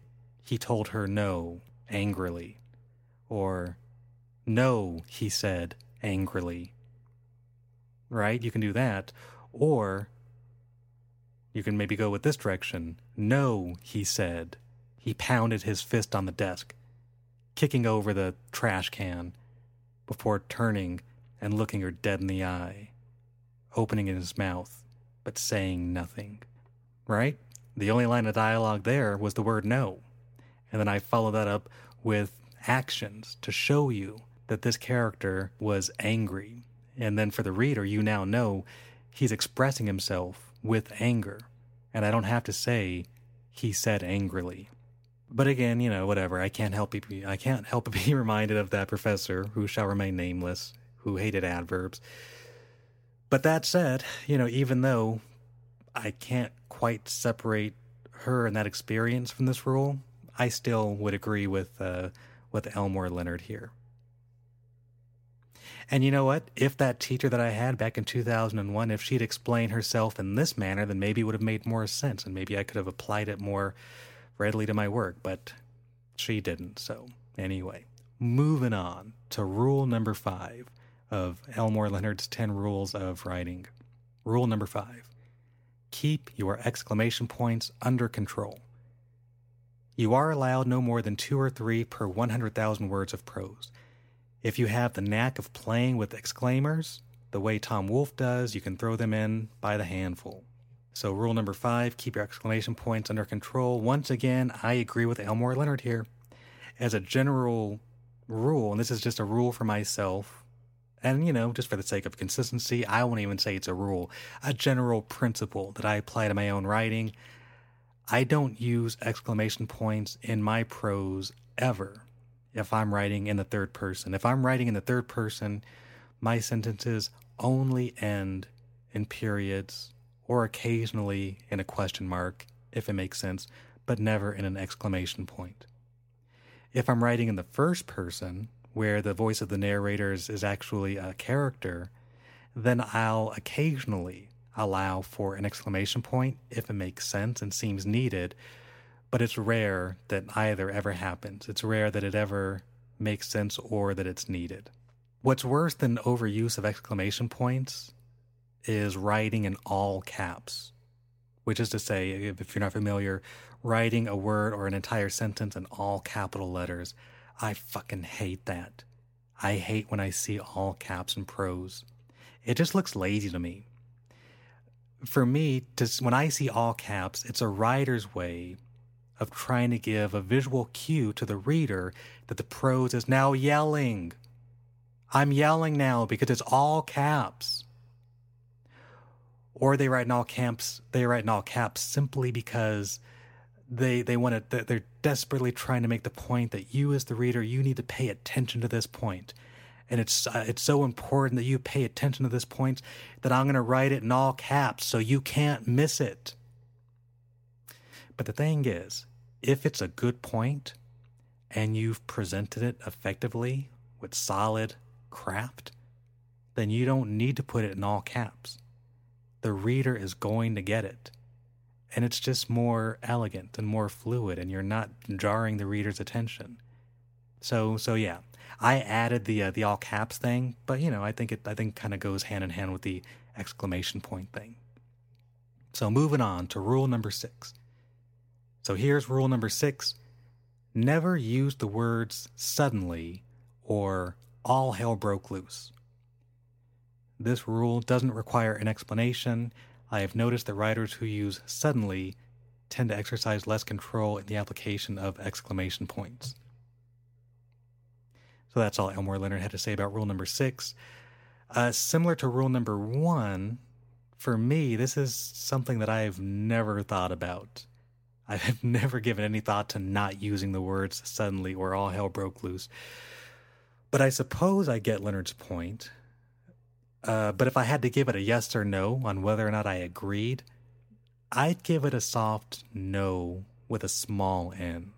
he told her no angrily, or no, he said angrily. Right? You can do that. Or you can maybe go with this direction. No, he said. He pounded his fist on the desk, kicking over the trash can before turning and looking her dead in the eye, opening his mouth, but saying nothing. Right? The only line of dialogue there was the word no. And then I follow that up with actions to show you that this character was angry. And then for the reader, you now know he's expressing himself with anger. And I don't have to say, he said angrily. But again, you know, whatever. I can't help be, I can't help but *laughs* be reminded of that professor who shall remain nameless, who hated adverbs. But that said, you know, even though I can't quite separate her and that experience from this rule, I still would agree with uh, with Elmore Leonard here. And you know what? If that teacher that I had back in 2001, if she'd explained herself in this manner, then maybe it would have made more sense and maybe I could have applied it more readily to my work, but she didn't. So, anyway, moving on to rule number five of Elmore Leonard's 10 Rules of Writing. Rule number five keep your exclamation points under control. You are allowed no more than two or three per 100,000 words of prose. If you have the knack of playing with exclaimers, the way Tom Wolfe does, you can throw them in by the handful. So, rule number five keep your exclamation points under control. Once again, I agree with Elmore Leonard here. As a general rule, and this is just a rule for myself, and you know, just for the sake of consistency, I won't even say it's a rule, a general principle that I apply to my own writing. I don't use exclamation points in my prose ever if I'm writing in the third person. If I'm writing in the third person, my sentences only end in periods or occasionally in a question mark, if it makes sense, but never in an exclamation point. If I'm writing in the first person, where the voice of the narrator is, actually a character, then I'll occasionally allow for an exclamation point if it makes sense and seems needed, but it's rare that either ever happens. It's rare that it ever makes sense or that it's needed. What's worse than overuse of exclamation points is writing in all caps, which is to say, if you're not familiar, writing a word or an entire sentence in all capital letters. I fucking hate that. I hate when I see all caps in prose. It just looks lazy to me. For me, to, when I see all caps, it's a writer's way of trying to give a visual cue to the reader that the prose is now yelling. I'm yelling now because it's all caps. Or they write in all caps, they write in all caps simply because they they want to they're desperately trying to make the point that you as the reader you need to pay attention to this point and it's uh, it's so important that you pay attention to this point that I'm going to write it in all caps so you can't miss it. But the thing is, if it's a good point and you've presented it effectively with solid craft, then you don't need to put it in all caps. The reader is going to get it. And it's just more elegant and more fluid and you're not jarring the reader's attention. So so yeah, I added the uh, the all caps thing, but you know, I think it I think kind of goes hand in hand with the exclamation point thing. So moving on to rule number 6. So here's rule number 6. Never use the words suddenly or all hell broke loose. This rule doesn't require an explanation. I have noticed that writers who use suddenly tend to exercise less control in the application of exclamation points. So that's all Elmore Leonard had to say about rule number six. Uh, similar to rule number one, for me, this is something that I've never thought about. I have *laughs* never given any thought to not using the words suddenly or all hell broke loose. But I suppose I get Leonard's point. Uh, but if I had to give it a yes or no on whether or not I agreed, I'd give it a soft no with a small n.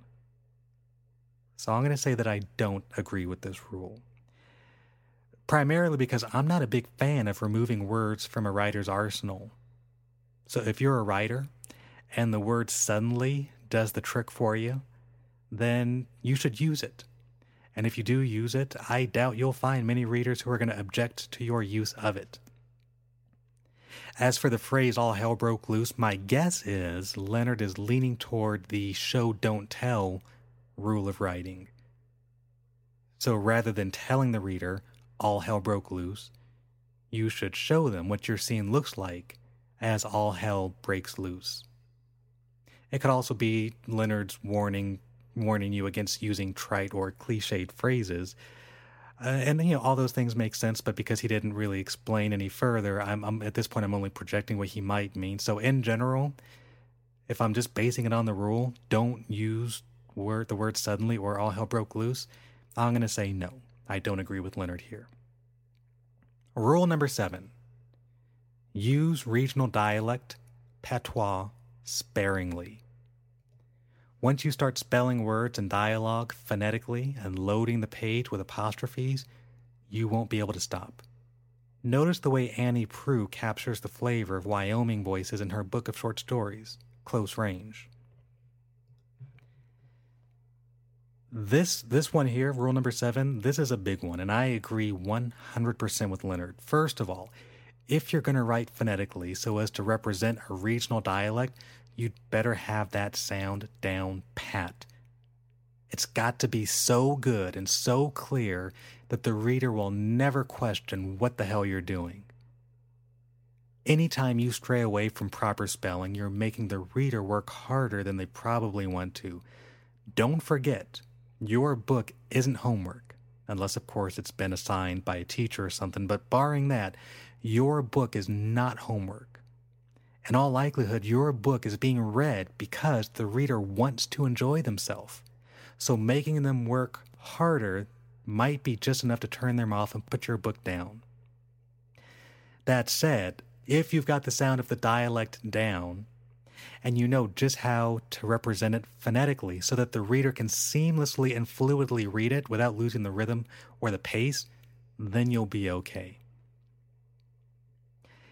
So I'm going to say that I don't agree with this rule. Primarily because I'm not a big fan of removing words from a writer's arsenal. So if you're a writer and the word suddenly does the trick for you, then you should use it. And if you do use it, I doubt you'll find many readers who are going to object to your use of it. As for the phrase all hell broke loose, my guess is Leonard is leaning toward the show don't tell rule of writing. So rather than telling the reader all hell broke loose, you should show them what your scene looks like as all hell breaks loose. It could also be Leonard's warning warning you against using trite or cliched phrases. Uh, and you know all those things make sense, but because he didn't really explain any further, I'm, I'm at this point I'm only projecting what he might mean. So in general, if I'm just basing it on the rule, don't use word the word suddenly or all hell broke loose, I'm going to say no. I don't agree with Leonard here. Rule number seven use regional dialect, patois, sparingly. Once you start spelling words and dialogue phonetically and loading the page with apostrophes, you won't be able to stop. Notice the way Annie Proulx captures the flavor of Wyoming voices in her book of short stories, Close Range. This this one here, rule number 7, this is a big one and I agree 100% with Leonard. First of all, if you're going to write phonetically so as to represent a regional dialect, you'd better have that sound down pat. It's got to be so good and so clear that the reader will never question what the hell you're doing. Anytime you stray away from proper spelling, you're making the reader work harder than they probably want to. Don't forget, your book isn't homework, unless, of course, it's been assigned by a teacher or something, but barring that, your book is not homework. In all likelihood, your book is being read because the reader wants to enjoy themselves. So making them work harder might be just enough to turn them off and put your book down. That said, if you've got the sound of the dialect down, and you know just how to represent it phonetically so that the reader can seamlessly and fluidly read it without losing the rhythm or the pace, then you'll be okay.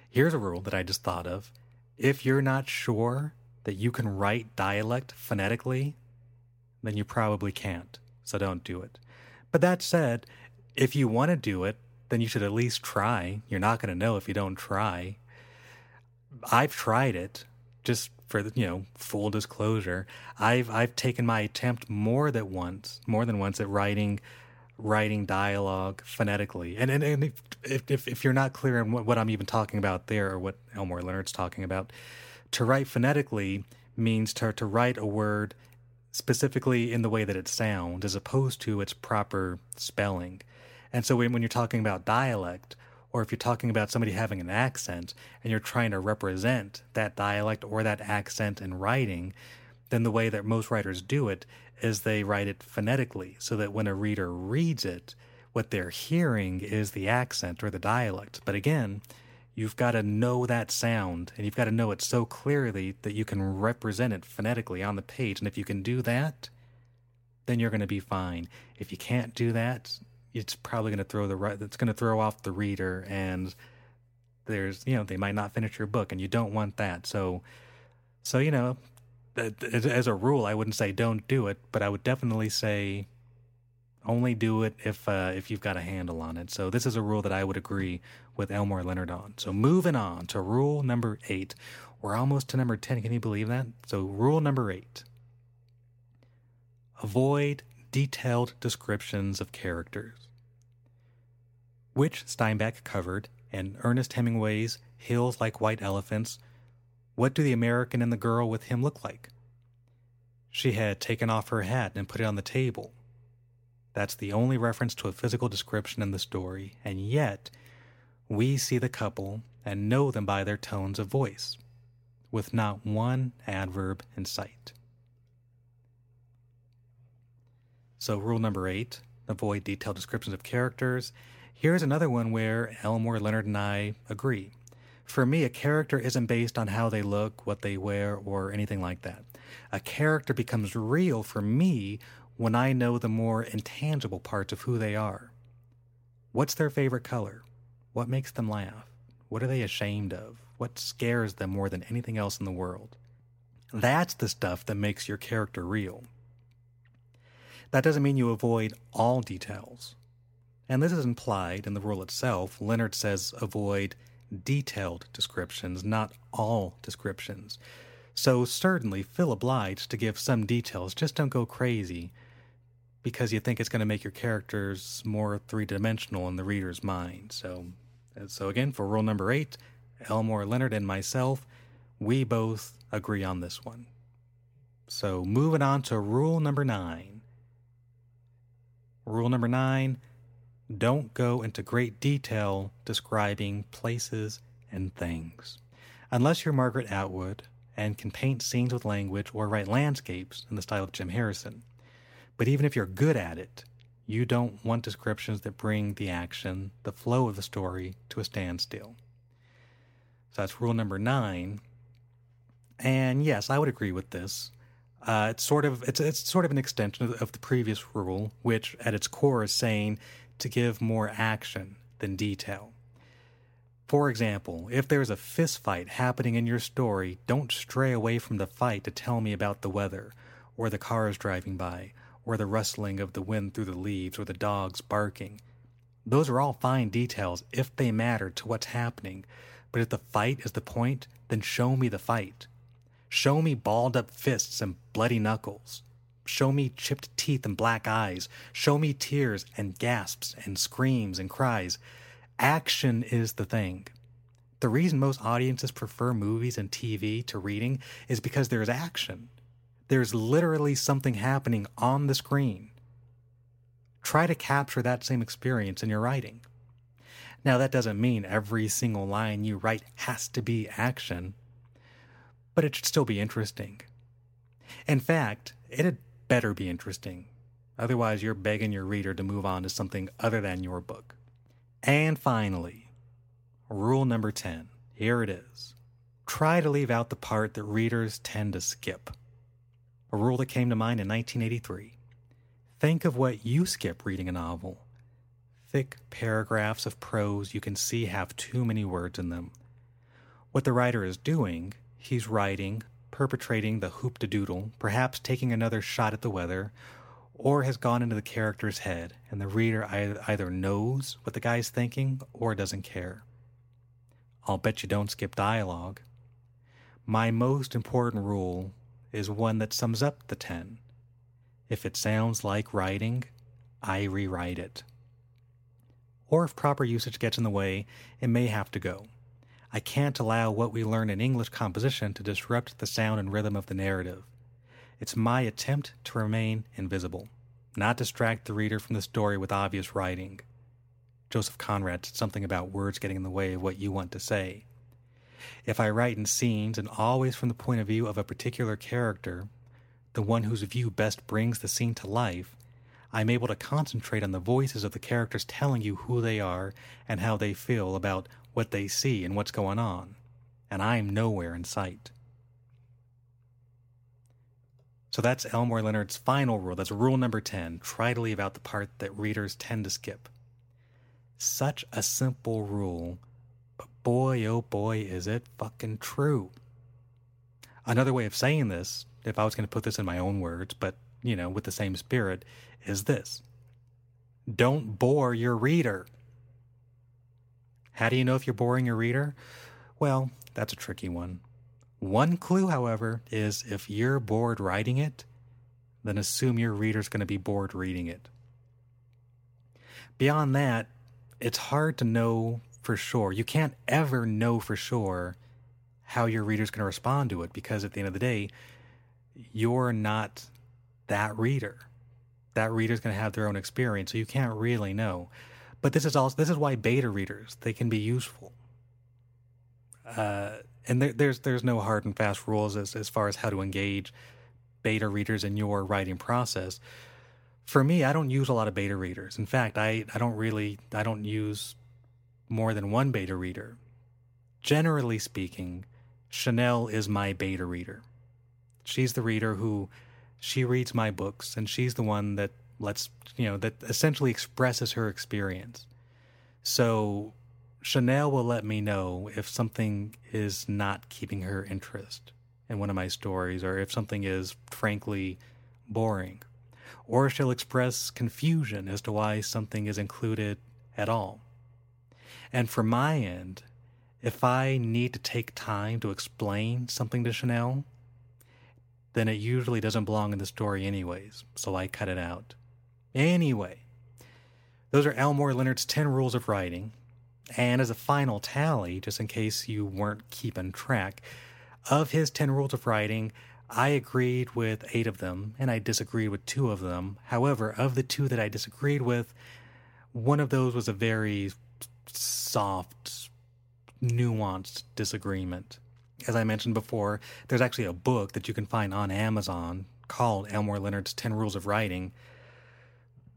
Here's a rule that I just thought of. If you're not sure that you can write dialect phonetically, then you probably can't. So don't do it. But that said, if you want to do it, then you should at least try. You're not going to know if you don't try. I've tried it just for you know full disclosure. I've I've taken my attempt more than once, more than once at writing writing dialogue phonetically. And and, and if, if, if you're not clear on what, what I'm even talking about there or what Elmore Leonard's talking about, to write phonetically means to to write a word specifically in the way that it sounds as opposed to its proper spelling. And so when, when you're talking about dialect, or if you're talking about somebody having an accent and you're trying to represent that dialect or that accent in writing, then the way that most writers do it is they write it phonetically so that when a reader reads it, what they're hearing is the accent or the dialect. But again, you've got to know that sound and you've got to know it so clearly that you can represent it phonetically on the page. And if you can do that, then you're going to be fine. If you can't do that, it's probably going to throw the it's going to throw off the reader and there's you know they might not finish your book and you don't want that so so you know as a rule i wouldn't say don't do it but i would definitely say only do it if uh, if you've got a handle on it. So this is a rule that i would agree with elmore leonard on. So moving on to rule number eight. We're almost to number 10 can you believe that? So rule number eight. Avoid detailed descriptions of characters, which Steinbeck covered in Ernest Hemingway's Hills Like White Elephants. What do the American and the girl with him look like? She had taken off her hat and put it on the table. That's the only reference to a physical description in the story, and yet we see the couple and know them by their tones of voice, with not one adverb in sight. So, rule number eight avoid detailed descriptions of characters. Here's another one where Elmore, Leonard, and I agree. For me, a character isn't based on how they look, what they wear, or anything like that. A character becomes real for me when I know the more intangible parts of who they are. What's their favorite color? What makes them laugh? What are they ashamed of? What scares them more than anything else in the world? That's the stuff that makes your character real. That doesn't mean you avoid all details. And this is implied in the rule itself. Leonard says avoid detailed descriptions, not all descriptions. So certainly feel obliged to give some details. Just don't go crazy because you think it's going to make your characters more three dimensional in the reader's mind. So, uh, so again, for rule number eight, Elmore Leonard and myself, we both agree on this one. So moving on to rule number nine. Rule number nine don't go into great detail describing places and things. Unless you're Margaret Atwood and can paint scenes with language or write landscapes in the style of Jim Harrison. But even if you're good at it, you don't want descriptions that bring the action, the flow of the story, to a standstill. So that's rule number nine. And yes, I would agree with this. Uh, it's sort of it's it's sort of an extension of, of the previous rule, which at its core is saying to give more action than detail. For example, if there's a fist fight happening in your story, don't stray away from the fight to tell me about the weather, or the cars driving by, or the rustling of the wind through the leaves, or the dogs barking. Those are all fine details if they matter to what's happening, but if the fight is the point, then show me the fight. Show me balled up fists and bloody knuckles. Show me chipped teeth and black eyes. Show me tears and gasps and screams and cries. Action is the thing. The reason most audiences prefer movies and TV to reading is because there's action. There's literally something happening on the screen. Try to capture that same experience in your writing. Now, that doesn't mean every single line you write has to be action but it should still be interesting. In fact, it better be interesting. Otherwise, you're begging your reader to move on to something other than your book. And finally, rule number 10. Here it is try to leave out the part that readers tend to skip. A rule that came to mind in 1983. Think of what you skip reading a novel. Thick paragraphs of prose you can see have too many words in them. What the writer is doing, he's writing, perpetrating the hooptedoodle, perhaps taking another shot at the weather, or has gone into the character's head, and the reader either knows what the guy's thinking or doesn't care. I'll bet you don't skip dialogue. My most important rule is one that sums up the 10. If it sounds like writing, I rewrite it. Or if proper usage gets in the way, it may have to go. I can't allow what we learn in English composition to disrupt the sound and rhythm of the narrative. It's my attempt to remain invisible, not distract the reader from the story with obvious writing. Joseph Conrad said something about words getting in the way of what you want to say. If I write in scenes and always from the point of view of a particular character, the one whose view best brings the scene to life, I'm able to concentrate on the voices of the characters telling you who they are and how they feel about what they see and what's going on, and I'm nowhere in sight. So that's Elmore Leonard's final rule. That's rule number 10. Try to leave out the part that readers tend to skip. Such a simple rule, but boy, oh boy, is it fucking true. Another way of saying this, if I was going to put this in my own words, but, you know, with the same spirit, is this Don't bore your reader. How do you know if you're boring your reader? Well, that's a tricky one. One clue, however, is if you're bored writing it, then assume your reader's going to be bored reading it. Beyond that, it's hard to know for sure. You can't ever know for sure how your reader's going to respond to it because at the end of the day, you're not that reader. That reader's going to have their own experience, so you can't really know. But this is also this is why beta readers they can be useful. Uh, and there, there's there's no hard and fast rules as as far as how to engage beta readers in your writing process. For me, I don't use a lot of beta readers. In fact, I, I don't really I don't use more than one beta reader. Generally speaking, Chanel is my beta reader. She's the reader who she reads my books and she's the one that lets you know that essentially expresses her experience. So chanel will let me know if something is not keeping her interest in one of my stories or if something is frankly boring. Or she'll express confusion as to why something is included at all. And from my end if i need to take time to explain something to chanel then it usually doesn't belong in the story anyways so i cut it out Anyway, those are Elmore Leonard's 10 rules of writing. And as a final tally, just in case you weren't keeping track, of his 10 rules of writing, I agreed with eight of them and I disagreed with two of them. However, of the two that I disagreed with, one of those was a very soft, nuanced disagreement. As I mentioned before, there's actually a book that you can find on Amazon called Elmore Leonard's 10 Rules of Writing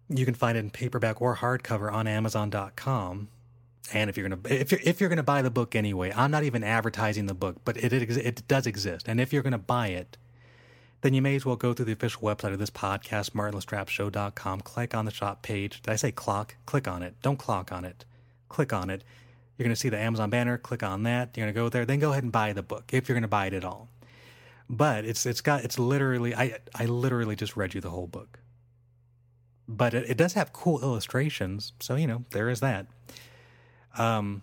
you can find it in paperback or hardcover on Amazon.com. And if you're gonna if you're if you're gonna buy the book anyway, I'm not even advertising the book, but it it, it does exist. And if you're gonna buy it, then you may as well go through the official website of this podcast, martinlestrapshow.com. Click on the shop page. Did I say clock? Click on it. Don't clock on it. Click on it. You're going to see the Amazon banner. Click on that. You're going to go there. Then go ahead and buy the book if you're going to buy it at all. But it's it's got it's literally I I literally just read you the whole book but it, it, does have cool illustrations. So you know, there is that. Um.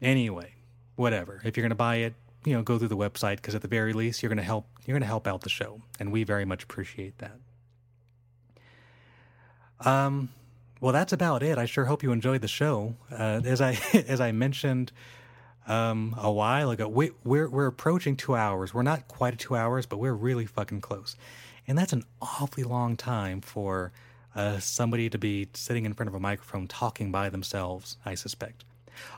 Anyway, whatever. If you're gonna buy it, you know, go through the website because at the very least, you're gonna help. You're gonna help out the show, and we very much appreciate that. Um. Well, that's about it. I sure hope you enjoyed the show. Uh, as I *laughs* as I mentioned um, a while ago, we, we're we're approaching two hours. We're not quite at two hours, but we're really fucking close. And that's an awfully long time for uh, somebody to be sitting in front of a microphone talking by themselves, I suspect.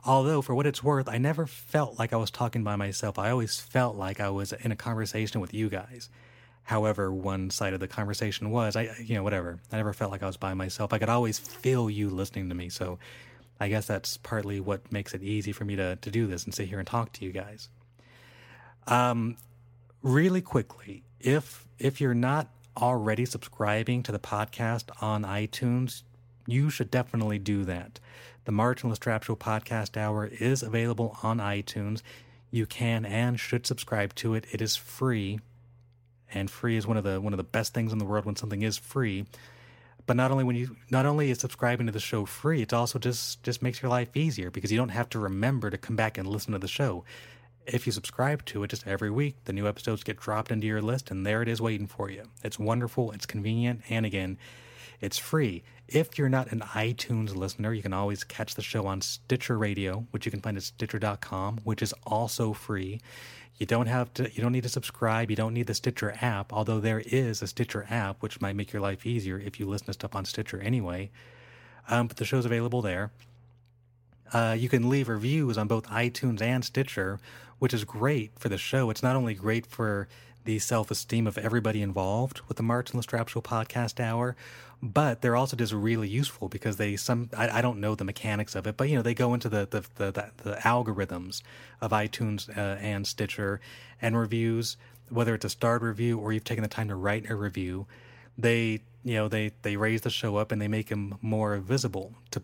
Although, for what it's worth, I never felt like I was talking by myself. I always felt like I was in a conversation with you guys. However, one side of the conversation was, I, you know, whatever. I never felt like I was by myself. I could always feel you listening to me. So I guess that's partly what makes it easy for me to, to do this and sit here and talk to you guys. Um, really quickly, if if you're not already subscribing to the podcast on iTunes, you should definitely do that. The Martin Lastrapes Show podcast hour is available on iTunes. You can and should subscribe to it. It is free, and free is one of the one of the best things in the world when something is free. But not only when you not only is subscribing to the show free, it also just just makes your life easier because you don't have to remember to come back and listen to the show. If you subscribe to it just every week, the new episodes get dropped into your list and there it is waiting for you. It's wonderful, it's convenient, and again, it's free. If you're not an iTunes listener, you can always catch the show on Stitcher Radio, which you can find at stitcher.com, which is also free. You don't have to you don't need to subscribe, you don't need the Stitcher app, although there is a Stitcher app which might make your life easier if you listen to stuff on Stitcher anyway. Um, but the show's available there. Uh, you can leave reviews on both iTunes and Stitcher, which is great for the show. It's not only great for the self esteem of everybody involved with the Martin Lastrapes Show podcast hour, but they're also just really useful because they some I, I, don't know the mechanics of it, but you know they go into the the the, the, the algorithms of iTunes uh, and Stitcher and reviews, whether it's a starred review or you've taken the time to write a review, they you know they they raise the show up and they make them more visible to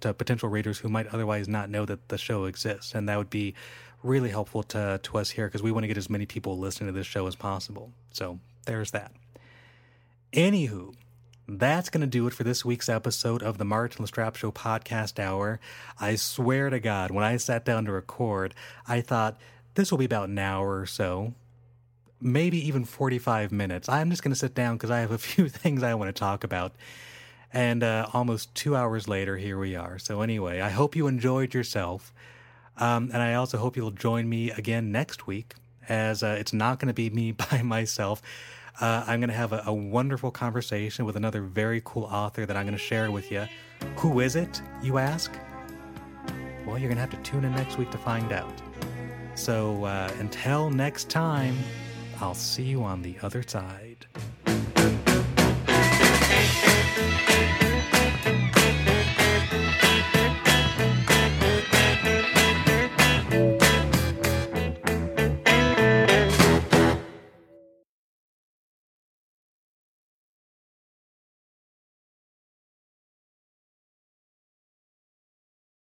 to potential readers who might otherwise not know that the show exists, and that would be really helpful to to us here because we want to get as many people listening to this show as possible. So there's that. Anywho, that's going to do it for this week's episode of the Martin Lastrapes Show podcast hour. I swear to God, when I sat down to record, I thought this will be about an hour or so, maybe even 45 minutes. I'm just going to sit down because I have a *laughs* few things I want to talk about. And uh, almost two hours later, here we are. So, anyway, I hope you enjoyed yourself. Um, and I also hope you'll join me again next week, as uh, it's not going to be *laughs* me by myself. Uh, I'm going to have a, a, wonderful conversation with another very cool author that I'm going to share with you. Who is it, you ask? Well, you're going to have to tune in next week to find out. So uh, until next time, I'll see you on the other side.